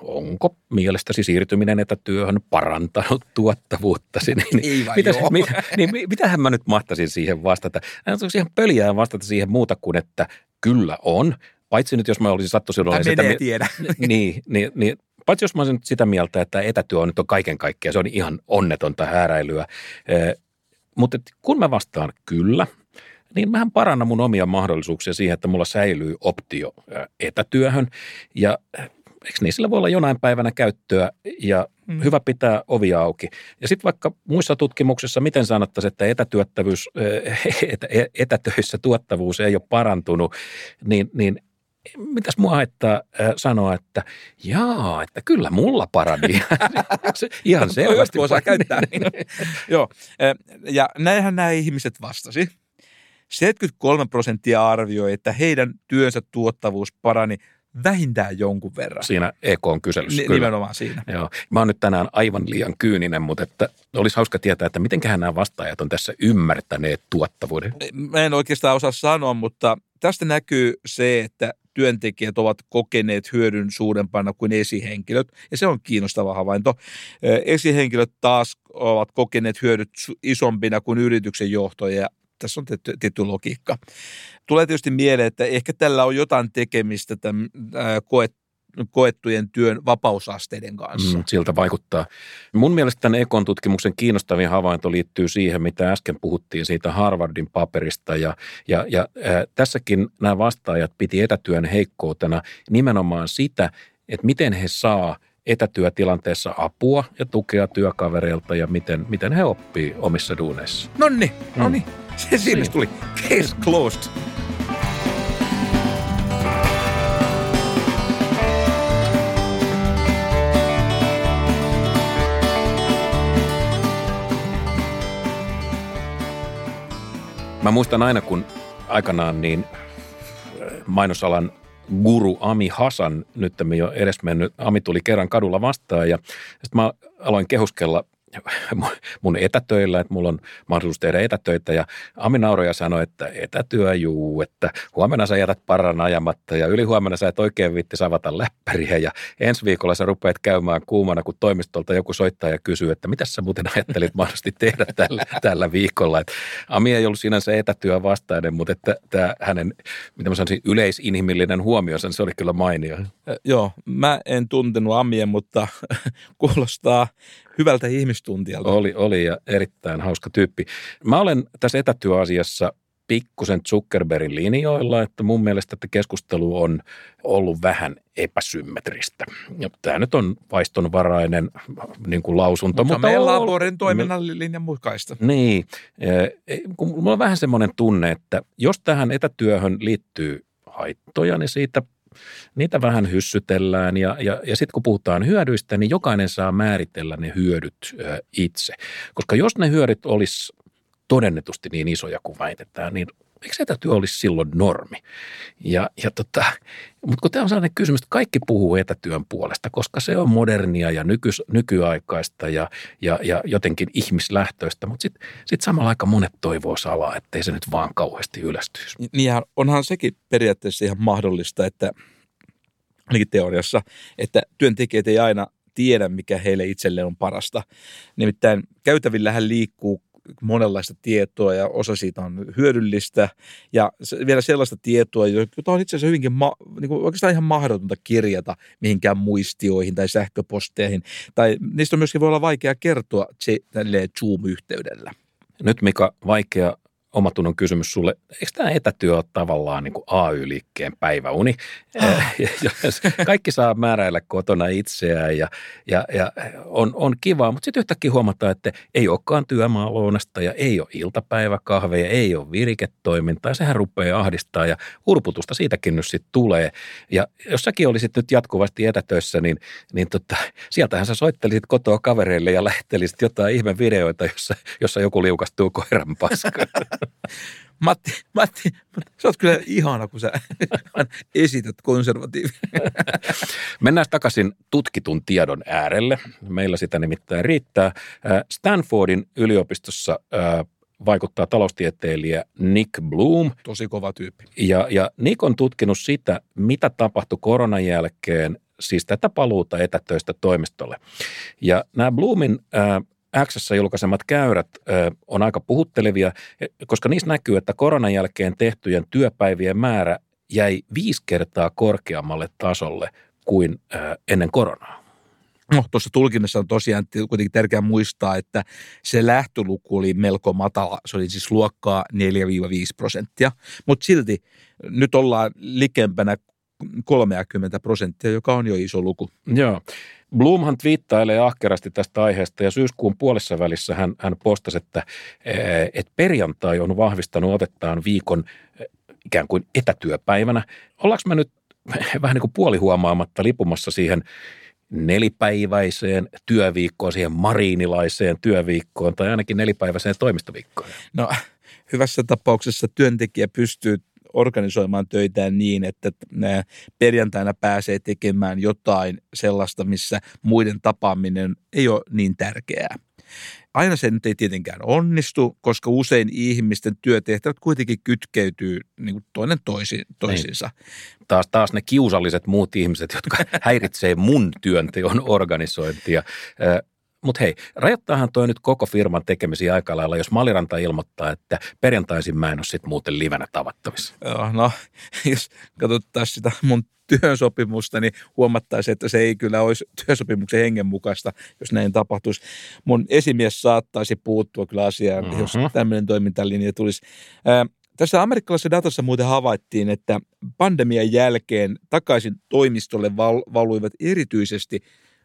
onko mielestäsi siirtyminen etätyöhön parantanut tuottavuuttasi? Niin, niin, mitä, mit, niin, mitähän mä nyt mahtaisin siihen vastata? Onko ihan pöliää vastata siihen muuta kuin, että kyllä on. Paitsi nyt, jos mä olisin sattuisin olla sitä... Menee tiedä. <laughs> Niin, niin, niin, paitsi jos mä olisin sitä mieltä, että etätyö on nyt on kaiken kaikkiaan, se on ihan onnetonta hääräilyä. mutta kun mä vastaan kyllä, niin mähän parannan mun omia mahdollisuuksia siihen, että mulla säilyy optio etätyöhön. Ja eikö niin, sillä voi olla jonain päivänä käyttöä ja mm. hyvä pitää ovi auki. Ja sitten vaikka muissa tutkimuksissa, miten sanottaisiin, että etätyöttävyys, <laughs> etä, etätöissä tuottavuus ei ole parantunut, niin, niin mitäs mua haittaa sanoa, että jaa, että kyllä mulla parani. <laughs> <laughs> Ihan selvästi. osaa käyttää. Joo, ja näinhän nämä ihmiset vastasi. 73 prosenttia arvioi, että heidän työnsä tuottavuus parani vähintään jonkun verran. Siinä EK-kyselyssä, N- kyllä. Nimenomaan siinä. Joo. Mä oon nyt tänään aivan liian kyyninen, mutta että olisi hauska tietää, että mitenköhän nämä vastaajat on tässä ymmärtäneet tuottavuuden. Mä en oikeastaan osaa sanoa, mutta tästä näkyy se, että työntekijät ovat kokeneet hyödyn suurempana kuin esihenkilöt, ja se on kiinnostava havainto. Esihenkilöt taas ovat kokeneet hyödyt isompina kuin yrityksen johtoja, tässä on tietty, tietty logiikka. Tulee tietysti mieleen, että ehkä tällä on jotain tekemistä tämän koet, koettujen työn vapausasteiden kanssa. Mm, siltä vaikuttaa. Mun mielestä tämän Ekon tutkimuksen kiinnostavin havainto liittyy siihen, mitä äsken puhuttiin siitä Harvardin paperista. Ja, ja, ja äh, tässäkin nämä vastaajat piti etätyön heikkoutena nimenomaan sitä, että miten he saa etätyötilanteessa apua ja tukea työkavereilta ja miten, miten he oppii omissa duuneissa. Nonni, nonni. Mm. Se siinä tuli. Case closed. Mä muistan aina, kun aikanaan niin mainosalan guru Ami Hasan, nyt jo edesmennyt, Ami tuli kerran kadulla vastaan ja sitten mä aloin kehuskella mun etätöillä, että mulla on mahdollisuus tehdä etätöitä. Ja Ami Nauroja sanoi, että etätyö juu, että huomenna sä jätät paran ajamatta ja yli huomenna sä et oikein vitti savata läppäriä. Ja ensi viikolla sä rupeat käymään kuumana, kun toimistolta joku soittaa ja kysyy, että mitä sä muuten ajattelit mahdollisesti tehdä tällä, tällä viikolla. Et Ami ei ollut sinänsä etätyö vastainen, mutta että tämä hänen, mitä mä sanoisin, yleisinhimillinen huomionsa, se oli kyllä mainio. Joo, mä en tuntenut Amia, mutta <laughs> kuulostaa hyvältä ihmistuntijalta. Oli, oli ja erittäin hauska tyyppi. Mä olen tässä etätyöasiassa pikkusen Zuckerbergin linjoilla, että mun mielestä että keskustelu on ollut vähän epäsymmetristä. Ja tämä nyt on vaistonvarainen niin kuin lausunto. Mutta, mutta meillä on Laborin toiminnan linjan mukaista. Niin, kun mulla on vähän semmoinen tunne, että jos tähän etätyöhön liittyy haittoja, niin siitä niitä vähän hyssytellään ja, ja, ja sitten kun puhutaan hyödyistä, niin jokainen saa määritellä ne hyödyt itse. Koska jos ne hyödyt olisi todennetusti niin isoja kuin väitetään, niin eikö etätyö olisi silloin normi? Ja, ja tota, mutta kun tämä on sellainen kysymys, että kaikki puhuu etätyön puolesta, koska se on modernia ja nyky, nykyaikaista ja, ja, ja jotenkin ihmislähtöistä, mutta sitten sit samalla aika monet toivoo salaa, ettei se nyt vaan kauheasti yleistyisi. Niin onhan sekin periaatteessa ihan mahdollista, että ainakin teoriassa, että työntekijät ei aina tiedä, mikä heille itselleen on parasta. Nimittäin käytävillähän liikkuu monenlaista tietoa ja osa siitä on hyödyllistä ja vielä sellaista tietoa, jota on itse asiassa hyvinkin ma- niin kuin oikeastaan ihan mahdotonta kirjata mihinkään muistioihin tai sähköposteihin tai niistä myöskin voi olla vaikea kertoa Zoom-yhteydellä. Nyt Mika, vaikea omatunnon kysymys sulle. Eikö tämä etätyö ole tavallaan niin kuin AY-liikkeen päiväuni? Ah. <laughs> Kaikki saa määräillä kotona itseään ja, ja, ja on, on kivaa, mutta sitten yhtäkkiä huomataan, että ei olekaan työmaalounasta ja ei ole iltapäiväkahveja, ei ole viriketoimintaa. Sehän rupeaa ahdistaa ja urputusta siitäkin nyt sitten tulee. Ja jos säkin olisit nyt jatkuvasti etätöissä, niin, niin tota, sieltähän sä soittelisit kotoa kavereille ja lähettelisit jotain ihme videoita, jossa, jossa joku liukastuu koiran paskaan. <laughs> <laughs> Matti, Matti, sä oot kyllä ihana, kun sä <laughs> esität konservatiivia. <laughs> Mennään takaisin tutkitun tiedon äärelle. Meillä sitä nimittäin riittää. Stanfordin yliopistossa vaikuttaa taloustieteilijä Nick Bloom. Tosi kova tyyppi. Ja, ja Nick on tutkinut sitä, mitä tapahtui koronan jälkeen, siis tätä paluuta etätöistä toimistolle. Ja nämä Bloomin äh, X julkaisemat käyrät ö, on aika puhuttelevia, e, koska niissä näkyy, että koronan jälkeen tehtyjen työpäivien määrä jäi viisi kertaa korkeammalle tasolle kuin ö, ennen koronaa. No, tuossa tulkinnassa on tosiaan kuitenkin tärkeää muistaa, että se lähtöluku oli melko matala. Se oli siis luokkaa 4-5 prosenttia, mutta silti nyt ollaan likempänä 30 prosenttia, joka on jo iso luku. Joo. Blumhan twiittailee ahkerasti tästä aiheesta ja syyskuun puolessa välissä hän, hän postasi, että, eh, että perjantai on vahvistanut otettaan viikon eh, ikään kuin etätyöpäivänä. Ollaanko me nyt <laughs> vähän niin kuin puolihuomaamatta lipumassa siihen nelipäiväiseen työviikkoon, siihen mariinilaiseen työviikkoon tai ainakin nelipäiväiseen toimistoviikkoon? No hyvässä tapauksessa työntekijä pystyy organisoimaan töitään niin, että perjantaina pääsee tekemään jotain sellaista, missä muiden tapaaminen ei ole niin tärkeää. Aina se nyt ei tietenkään onnistu, koska usein ihmisten työtehtävät kuitenkin kytkeytyy niin kuin toinen toisi, toisiinsa. Niin. Taas, taas ne kiusalliset muut ihmiset, jotka <laughs> häiritsee mun työnteon organisointia. Mutta hei, rajoittaahan toi nyt koko firman tekemisiä aika lailla, jos Maliranta ilmoittaa, että perjantaisin mä en ole sitten muuten livenä tavattavissa. Joo, no <laughs> jos katsottaisiin sitä mun työsopimusta, niin huomattaisiin, että se ei kyllä olisi työsopimuksen hengen mukaista, jos näin tapahtuisi. Mun esimies saattaisi puuttua kyllä asiaan, mm-hmm. jos tämmöinen toimintalinja tulisi. Ää, tässä amerikkalaisessa datassa muuten havaittiin, että pandemian jälkeen takaisin toimistolle val- valuivat erityisesti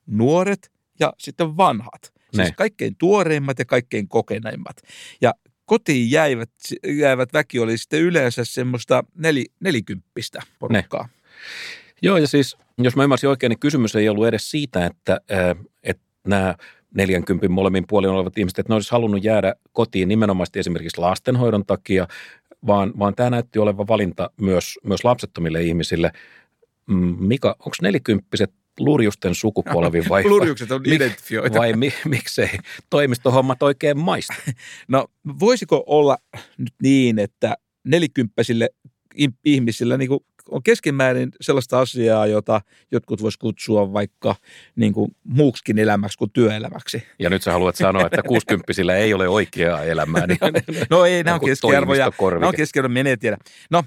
nuoret ja sitten vanhat. Ne. Siis kaikkein tuoreimmat ja kaikkein kokeneimmat. Ja kotiin jäivät, jäivät väki oli sitten yleensä semmoista neli, nelikymppistä porukkaa. Ne. Joo, ja siis jos mä ymmärsin oikein, niin kysymys ei ollut edes siitä, että, että nämä 40 molemmin puolin olevat ihmiset, että ne olisi halunnut jäädä kotiin nimenomaan esimerkiksi lastenhoidon takia, vaan, vaan tämä näytti olevan valinta myös, myös lapsettomille ihmisille. Mm, Mika, onko nelikymppiset lurjusten sukupolvi vai, <laughs> Lurjukset on identifioita. vai mi, miksei toimistohommat oikein maista? No voisiko olla nyt niin, että nelikymppäisille ihmisillä niin kuin on keskimäärin sellaista asiaa, jota jotkut vois kutsua vaikka niin kuin muuksikin elämäksi kuin työelämäksi. Ja nyt sä haluat sanoa, että 60 ei ole oikeaa elämää. Niin <laughs> no ei, nämä on keskiarvoja. Nämä on keskiarvoja, menee tiedä. No,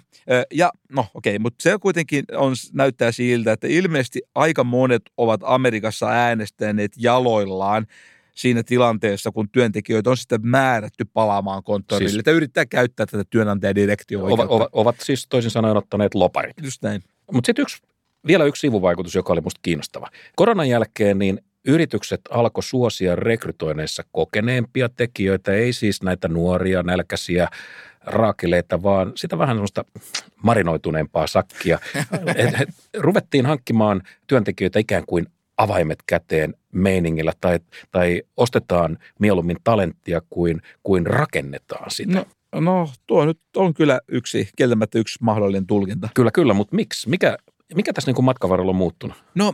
ja, no okei, mutta se kuitenkin on, näyttää siltä, että ilmeisesti aika monet ovat Amerikassa äänestäneet jaloillaan siinä tilanteessa, kun työntekijöitä on sitten määrätty palaamaan konttorille, Siis- että yrittää käyttää tätä työnantajadirektio ovat, ovat, ovat siis toisin sanoen ottaneet loparit. Just näin. Mutta sitten yksi, vielä yksi sivuvaikutus, joka oli musta kiinnostava. Koronan jälkeen niin yritykset alkoi suosia rekrytoineissa kokeneempia tekijöitä, ei siis näitä nuoria, nälkäisiä raakeleita, vaan sitä vähän semmoista marinoituneempaa sakkia. <laughs> Et, et, ruvettiin hankkimaan työntekijöitä ikään kuin avaimet käteen meiningillä tai, tai ostetaan mieluummin talenttia kuin, kuin rakennetaan sitä. No, no tuo nyt on kyllä yksi, kieltämättä yksi mahdollinen tulkinta. Kyllä, kyllä, mutta miksi? Mikä, mikä tässä niin matkan varrella on muuttunut? No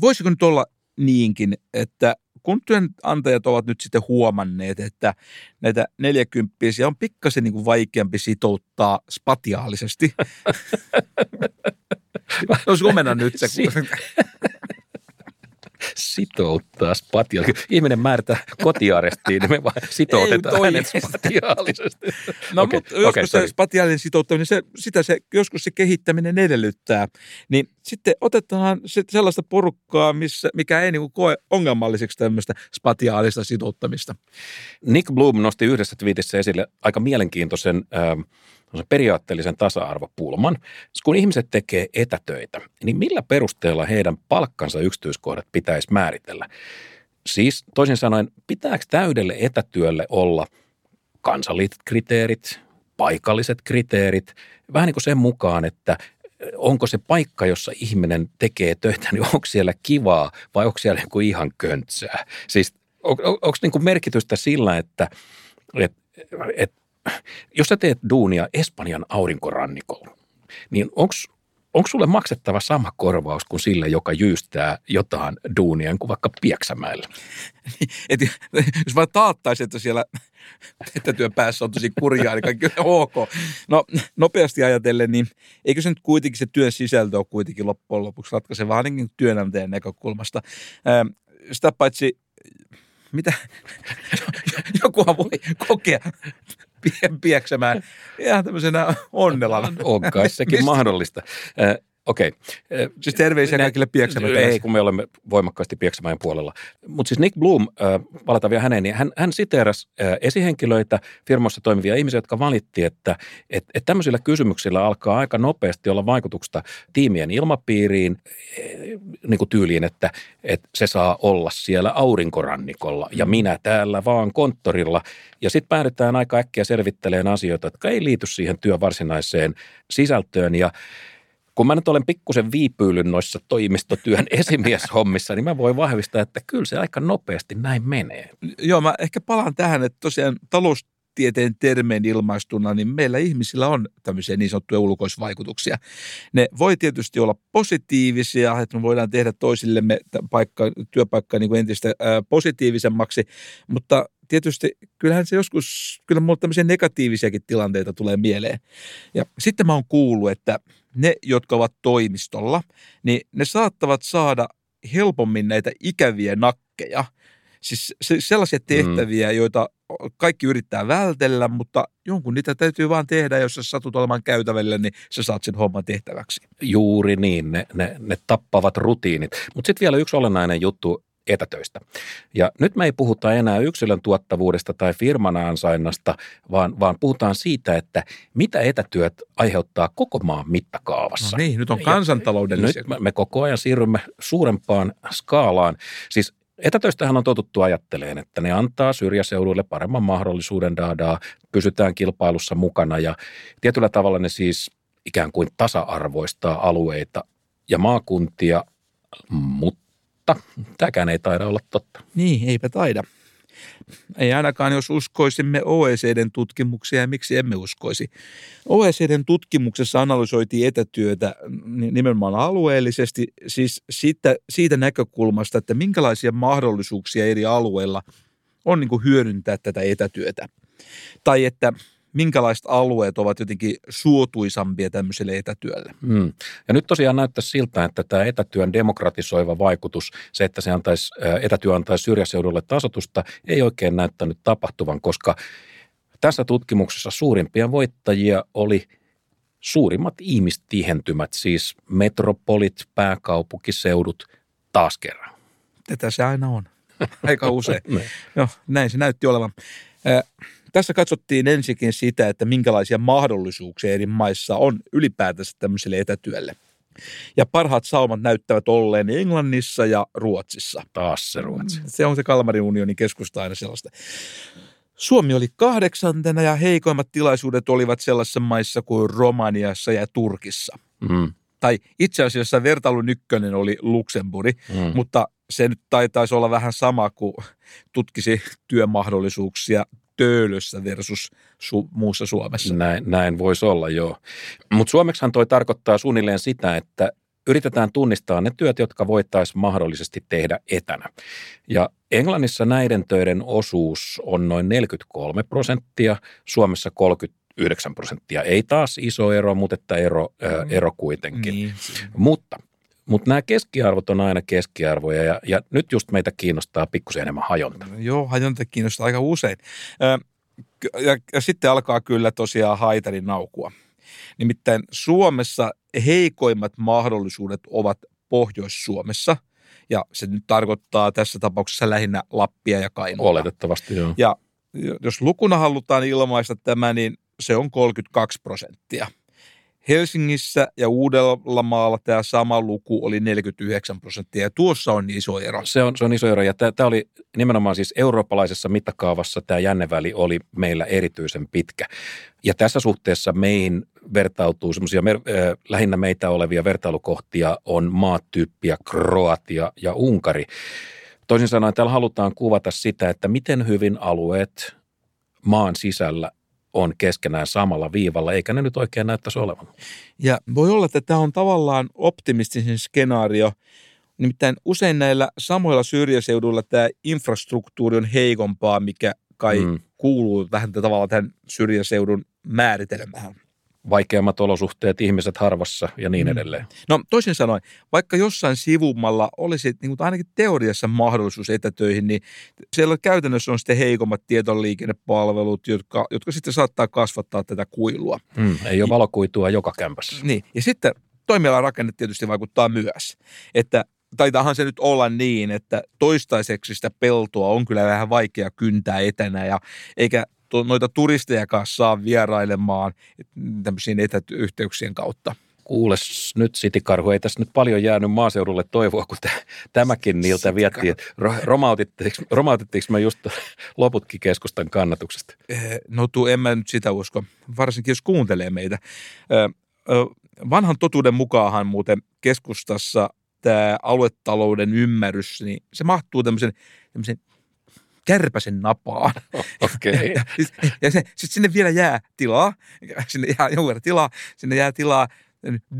voisiko nyt olla niinkin, että kun työnantajat ovat nyt sitten huomanneet, että näitä neljäkymppisiä on pikkasen niin kuin vaikeampi sitouttaa spatiaalisesti. <laughs> Olisi omena nyt se. Si- Sitouttaa spatiaalisesti. Ihminen määrätää kotiarestiin, niin me vaan sitoutetaan Ei hänet spatiaalisesti. No Okei, mutta joskus okei, se spatiaalinen sitouttaminen, se, sitä se, joskus se kehittäminen edellyttää. Niin sitten otetaan sit sellaista porukkaa, missä, mikä ei niinku koe ongelmalliseksi tämmöistä spatiaalista sitouttamista. Nick Bloom nosti yhdessä twiitissä esille aika mielenkiintoisen semmoisen periaatteellisen tasa-arvopulman. Kun ihmiset tekee etätöitä, niin millä perusteella heidän palkkansa yksityiskohdat pitäisi määritellä? Siis toisin sanoen, pitääkö täydelle etätyölle olla kansalliset kriteerit, paikalliset kriteerit, vähän niin kuin sen mukaan, että onko se paikka, jossa ihminen tekee töitä, niin onko siellä kivaa vai onko siellä joku ihan köntsää? Siis on, on, onko niin kuin merkitystä sillä, että et, et, jos sä teet duunia Espanjan aurinkorannikolla, niin onko onko sulle maksettava sama korvaus kuin sille, joka jyystää jotain duunia kuin vaikka Pieksämäellä? <laughs> Et, jos vaan taattaisi, että siellä etätyön päässä on tosi kurjaa, niin kaikki on ok. No nopeasti ajatellen, niin eikö se nyt kuitenkin se työn sisältö ole kuitenkin loppujen lopuksi ratkaiseva ainakin työnantajan näkökulmasta. Ähm, Sitä paitsi, mitä, <laughs> jokuhan voi kokea pieksämään ihan tämmöisenä onnelana. On kai sekin mahdollista. Okei. Äh, Siis terveisiä Nä- kaikille pieksämäläisille. Ei, kun me olemme voimakkaasti Pieksämäen puolella. Mutta siis Nick Bloom, äh, palataan vielä häneen, niin hän, hän siteerasi äh, esihenkilöitä, firmoissa toimivia ihmisiä, jotka valitti, että et, et tämmöisillä kysymyksillä alkaa aika nopeasti olla vaikutusta tiimien ilmapiiriin, eh, niin kuin tyyliin, että, että se saa olla siellä aurinkorannikolla ja minä täällä vaan konttorilla. Ja sitten päädytään aika äkkiä selvittelemään asioita, jotka ei liity siihen työn varsinaiseen sisältöön. Ja kun mä nyt olen pikkusen viipyillyt noissa toimistotyön <laughs> esimieshommissa, niin mä voin vahvistaa, että kyllä se aika nopeasti näin menee. Joo, mä ehkä palaan tähän, että tosiaan taloustieteen termeen ilmaistuna, niin meillä ihmisillä on tämmöisiä niin sanottuja ulkoisvaikutuksia. Ne voi tietysti olla positiivisia, että me voidaan tehdä toisillemme paikka, työpaikkaa niin kuin entistä ää, positiivisemmaksi, mutta tietysti kyllähän se joskus, kyllä mulla tämmöisiä negatiivisiakin tilanteita tulee mieleen. Ja sitten mä oon kuullut, että ne, jotka ovat toimistolla, niin ne saattavat saada helpommin näitä ikäviä nakkeja. Siis se- sellaisia tehtäviä, mm. joita kaikki yrittää vältellä, mutta jonkun niitä täytyy vaan tehdä. Jos sä satut olemaan käytävällä, niin sä saat sen homman tehtäväksi. Juuri niin, ne, ne, ne tappavat rutiinit. Mutta sitten vielä yksi olennainen juttu etätöistä. Ja nyt me ei puhuta enää yksilön tuottavuudesta tai firman ansainnasta, vaan, vaan puhutaan siitä, että mitä etätyöt aiheuttaa koko maan mittakaavassa. No niin, nyt on kansantaloudellisia. Nyt me, me koko ajan siirrymme suurempaan skaalaan. Siis etätöistähän on totuttu ajatteleen, että ne antaa syrjäseuduille paremman mahdollisuuden daadaa, pysytään kilpailussa mukana ja tietyllä tavalla ne siis ikään kuin tasa-arvoistaa alueita ja maakuntia, mutta tämäkään ei taida olla totta. Niin, eipä taida. Ei ainakaan, jos uskoisimme OECDn tutkimuksia ja miksi emme uskoisi. OECDn tutkimuksessa analysoitiin etätyötä nimenomaan alueellisesti, siis siitä, siitä näkökulmasta, että minkälaisia mahdollisuuksia eri alueilla on niin hyödyntää tätä etätyötä. Tai että minkälaiset alueet ovat jotenkin suotuisampia tämmöiselle etätyölle. Mm. Ja nyt tosiaan näyttää siltä, että tämä etätyön demokratisoiva vaikutus, se, että se antaisi, etätyö antaisi syrjäseudulle tasotusta, ei oikein näyttänyt tapahtuvan, koska tässä tutkimuksessa suurimpia voittajia oli suurimmat ihmistihentymät, siis metropolit, pääkaupunkiseudut, taas kerran. Tätä se aina on. <laughs> Aika usein. <laughs> Joo, näin se näytti olevan. Tässä katsottiin ensikin sitä, että minkälaisia mahdollisuuksia eri maissa on ylipäätänsä tämmöiselle etätyölle. Ja parhaat saumat näyttävät olleen Englannissa ja Ruotsissa. Taas se Ruotsi. Se on se Kalmarin unionin keskusta aina sellaista. Suomi oli kahdeksantena ja heikoimmat tilaisuudet olivat sellaisissa maissa kuin Romaniassa ja Turkissa. Mm. Tai itse asiassa vertailun ykkönen oli Luxemburg, mm. mutta se nyt taitaisi olla vähän sama kuin tutkisi työmahdollisuuksia Töölössä versus su- muussa Suomessa. Näin, näin voisi olla, joo. Mutta suomeksihan toi tarkoittaa suunnilleen sitä, että yritetään tunnistaa ne työt, jotka voitaisiin mahdollisesti tehdä etänä. Ja Englannissa näiden töiden osuus on noin 43 prosenttia, Suomessa 39 prosenttia. Ei taas iso ero, mutta että ero, mm. ero kuitenkin. Niin. Mutta mutta nämä keskiarvot on aina keskiarvoja ja, ja nyt just meitä kiinnostaa pikkusen enemmän hajonta. Joo, hajonta kiinnostaa aika usein. Ja, ja sitten alkaa kyllä tosiaan haitarin naukua. Nimittäin Suomessa heikoimmat mahdollisuudet ovat Pohjois-Suomessa. Ja se nyt tarkoittaa tässä tapauksessa lähinnä Lappia ja Kainuuta. Oletettavasti, joo. Ja jos lukuna halutaan ilmaista tämä, niin se on 32 prosenttia – Helsingissä ja Uudellamaalla tämä sama luku oli 49 prosenttia ja tuossa on iso ero. Se on, se on iso ero ja tämä oli nimenomaan siis eurooppalaisessa mittakaavassa tämä jänneväli oli meillä erityisen pitkä. Ja tässä suhteessa meihin vertautuu semmoisia äh, lähinnä meitä olevia vertailukohtia on maatyyppiä Kroatia ja Unkari. Toisin sanoen täällä halutaan kuvata sitä, että miten hyvin alueet maan sisällä on keskenään samalla viivalla, eikä ne nyt oikein näyttäisi olevan. Ja voi olla, että tämä on tavallaan optimistisin skenaario, nimittäin usein näillä samoilla syrjäseuduilla tämä infrastruktuuri on heikompaa, mikä kai mm. kuuluu vähän tavallaan tähän syrjäseudun määritelmään vaikeammat olosuhteet, ihmiset harvassa ja niin mm. edelleen. No toisin sanoen, vaikka jossain sivummalla olisi niin kuin ainakin teoriassa mahdollisuus etätöihin, niin siellä käytännössä on sitten heikommat tietoliikennepalvelut, jotka, jotka sitten saattaa kasvattaa tätä kuilua. Mm, ei ole valokuitua joka kämpässä. Niin, ja sitten toimialan rakenne tietysti vaikuttaa myös, että taitahan se nyt olla niin, että toistaiseksi sitä peltoa on kyllä vähän vaikea kyntää etänä ja eikä noita turisteja kanssa saa vierailemaan tämmöisiin etäyhteyksien kautta. Kuules nyt Sitikarhu, ei tässä nyt paljon jäänyt maaseudulle toivoa, kun tämäkin niiltä vietti. Romautittiinko, romautittiinko me just loputkin keskustan kannatuksesta? No tuu, en mä nyt sitä usko, varsinkin jos kuuntelee meitä. Vanhan totuuden mukaanhan muuten keskustassa tämä aluetalouden ymmärrys, niin se mahtuu tämmöisen, tämmöisen kärpäsen napaan. <laughs> Okei. Okay. ja, ja sitten sinne vielä jää tilaa, sinne jää jonkun tilaa, sinne jää tilaa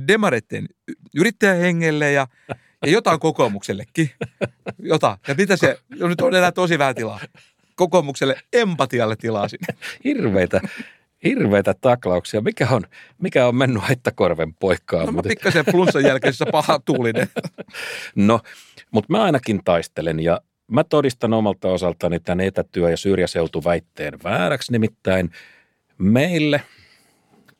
demareiden yrittäjähengelle ja, ja jotain kokoomuksellekin. Jota. Ja mitä se, no nyt on enää tosi vähän tilaa. Kokoomukselle empatialle tilaa sinne. <laughs> Hirveitä hirveitä taklauksia. Mikä on, mikä on mennyt haittakorven poikkaan? No mä pikkasen flunssan jälkeisessä paha tuulinen. <laughs> no, mutta mä ainakin taistelen ja Mä todistan omalta osaltani tämän etätyö- ja syrjäseutuväitteen vääräksi, nimittäin meille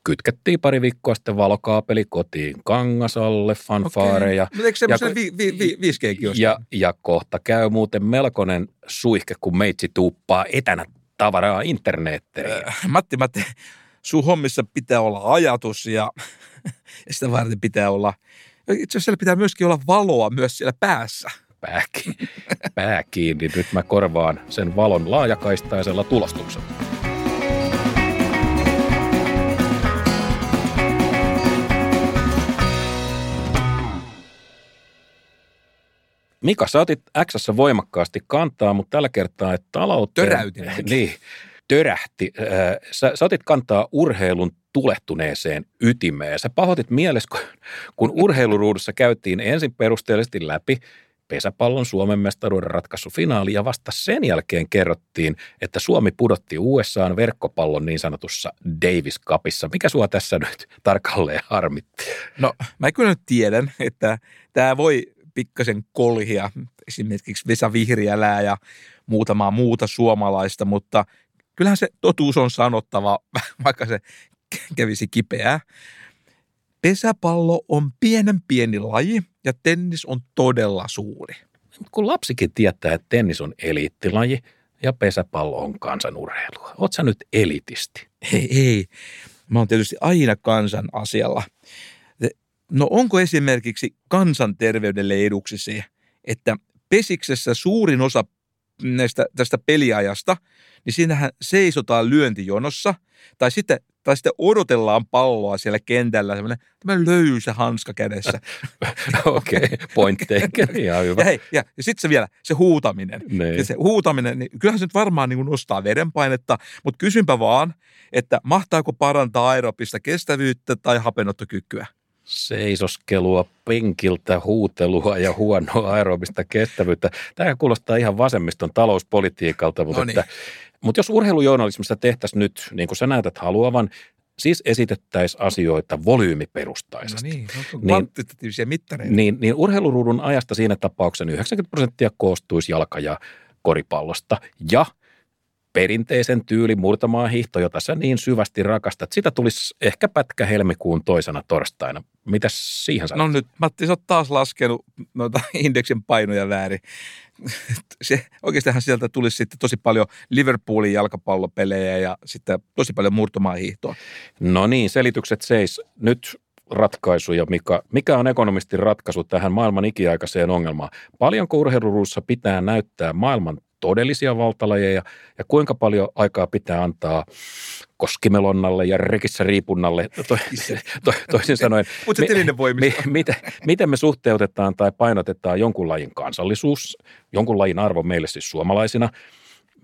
kytkettiin pari viikkoa sitten valokaapeli kotiin Kangasalle, fanfaareja. Okay. Eikö semmoisen vi, vi, vi, 5G ja, ja kohta käy muuten melkoinen suihke, kun meitsi tuuppaa etänä tavaraa internettiin. Äh, Matti, Matti, sun hommissa pitää olla ajatus ja, <laughs> ja sitä varten pitää olla, itse asiassa siellä pitää myöskin olla valoa myös siellä päässä pää, pää kiinni. Nyt mä korvaan sen valon laajakaistaisella tulostuksella. Mika, sä otit x voimakkaasti kantaa, mutta tällä kertaa, että talouteen... Töräytin. <laughs> Niin, törähti. Sä, sä otit kantaa urheilun tulehtuneeseen ytimeen. Sä pahoitit mielessä, kun, kun urheiluruudussa käytiin ensin perusteellisesti läpi pesäpallon Suomen mestaruuden ratkaisufinaali ja vasta sen jälkeen kerrottiin, että Suomi pudotti USAn verkkopallon niin sanotussa Davis Cupissa. Mikä sua tässä nyt tarkalleen harmitti? No mä kyllä nyt tiedän, että tämä voi pikkasen kolhia esimerkiksi Vesa Vihriälää ja muutamaa muuta suomalaista, mutta kyllähän se totuus on sanottava, <laughs> vaikka se kävisi kipeää. Pesäpallo on pienen pieni laji ja tennis on todella suuri. Kun lapsikin tietää, että tennis on eliittilaji ja pesäpallo on kansanurheilua. Oot sä nyt elitisti? Ei, ei. Mä oon tietysti aina kansan asialla. No onko esimerkiksi kansanterveydelle eduksi se, että pesiksessä suurin osa näistä, tästä peliajasta, niin siinähän seisotaan lyöntijonossa, tai sitten, tai sitten odotellaan palloa siellä kentällä, semmoinen löysä hanska kädessä. <laughs> Okei, okay, point taken, <laughs> ihan hyvä. Ja, hei, ja, ja sitten se vielä, se huutaminen. Niin. Ja se huutaminen, niin kyllähän se nyt varmaan niin nostaa verenpainetta, mutta kysynpä vaan, että mahtaako parantaa aerobista kestävyyttä tai hapenottokykyä? seisoskelua, penkiltä, huutelua ja huonoa aerobista kestävyyttä. Tämä kuulostaa ihan vasemmiston talouspolitiikalta, mutta, no niin. että, mutta jos urheilujournalismista tehtäisiin nyt, niin kuin sä näytät haluavan, siis esitettäisiin asioita volyymiperustaisesti. No niin, no, mittareita. Niin, niin urheiluruudun ajasta siinä tapauksessa 90 prosenttia koostuisi jalka- ja koripallosta. Ja – perinteisen tyylin murtamaan hiihto, jota sä niin syvästi rakastat. Sitä tulisi ehkä pätkä helmikuun toisena torstaina. Mitäs siihen sanot? No nyt, Matti, sä oot taas laskenut noita <laughs> indeksin painoja väärin. <laughs> Se, oikeastihan sieltä tulisi sitten tosi paljon Liverpoolin jalkapallopelejä ja sitten tosi paljon murtamaan hiihtoa. No niin, selitykset seis. Nyt ratkaisuja, mikä, mikä on ekonomistin ratkaisu tähän maailman ikiaikaiseen ongelmaan. Paljonko urheiluruussa pitää näyttää maailman todellisia valtalajeja ja kuinka paljon aikaa pitää antaa koskimelonnalle ja rekissä riipunnalle, to, to, <laughs> toisin sanoen, <laughs> mi, mi, miten, miten me suhteutetaan tai painotetaan jonkun lajin kansallisuus, jonkun lajin arvo meille siis suomalaisina –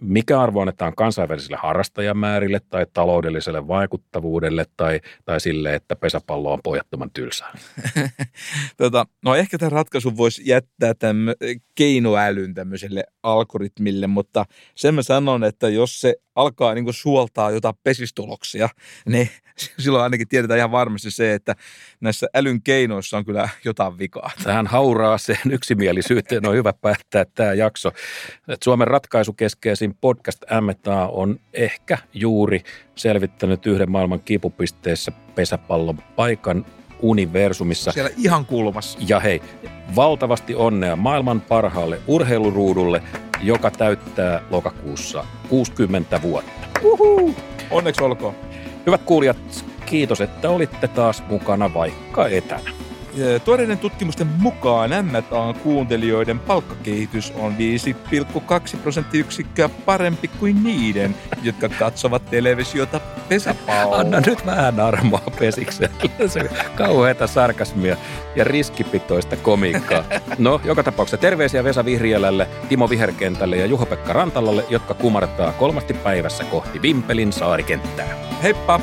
mikä arvo annetaan kansainvälisille harrastajamäärille tai taloudelliselle vaikuttavuudelle tai, tai sille, että pesäpallo on pojattoman tylsää? <laughs> tota, no ehkä tämän ratkaisun voisi jättää tämän keinoälyn tämmöiselle algoritmille, mutta sen mä sanon, että jos se alkaa niin suoltaa jotain pesistuloksia, <laughs> niin <laughs> silloin ainakin tiedetään ihan varmasti se, että näissä älyn keinoissa on kyllä jotain vikaa. Tähän hauraaseen yksimielisyyteen on hyvä päättää tämä jakso. Että Suomen ratkaisukeskeisin podcast MTA on ehkä juuri selvittänyt yhden maailman kipupisteessä pesäpallon paikan universumissa. Siellä ihan kulmassa. Ja hei, valtavasti onnea maailman parhaalle urheiluruudulle, joka täyttää lokakuussa 60 vuotta. Uhu. Onneksi olkoon. Hyvät kuulijat, kiitos, että olitte taas mukana vaikka etänä. Tuoreiden tutkimusten mukaan MTA-kuuntelijoiden palkkakehitys on 5,2 prosenttiyksikköä parempi kuin niiden, jotka katsovat televisiota pesäpalloa. Anna nyt vähän armoa pesikselle. Se kauheata sarkasmia ja riskipitoista komiikkaa. No, joka tapauksessa terveisiä Vesa Vihrielälle, Timo Viherkentälle ja Juho-Pekka Rantalalle, jotka kumartaa kolmasti päivässä kohti Vimpelin saarikenttää. Heippa!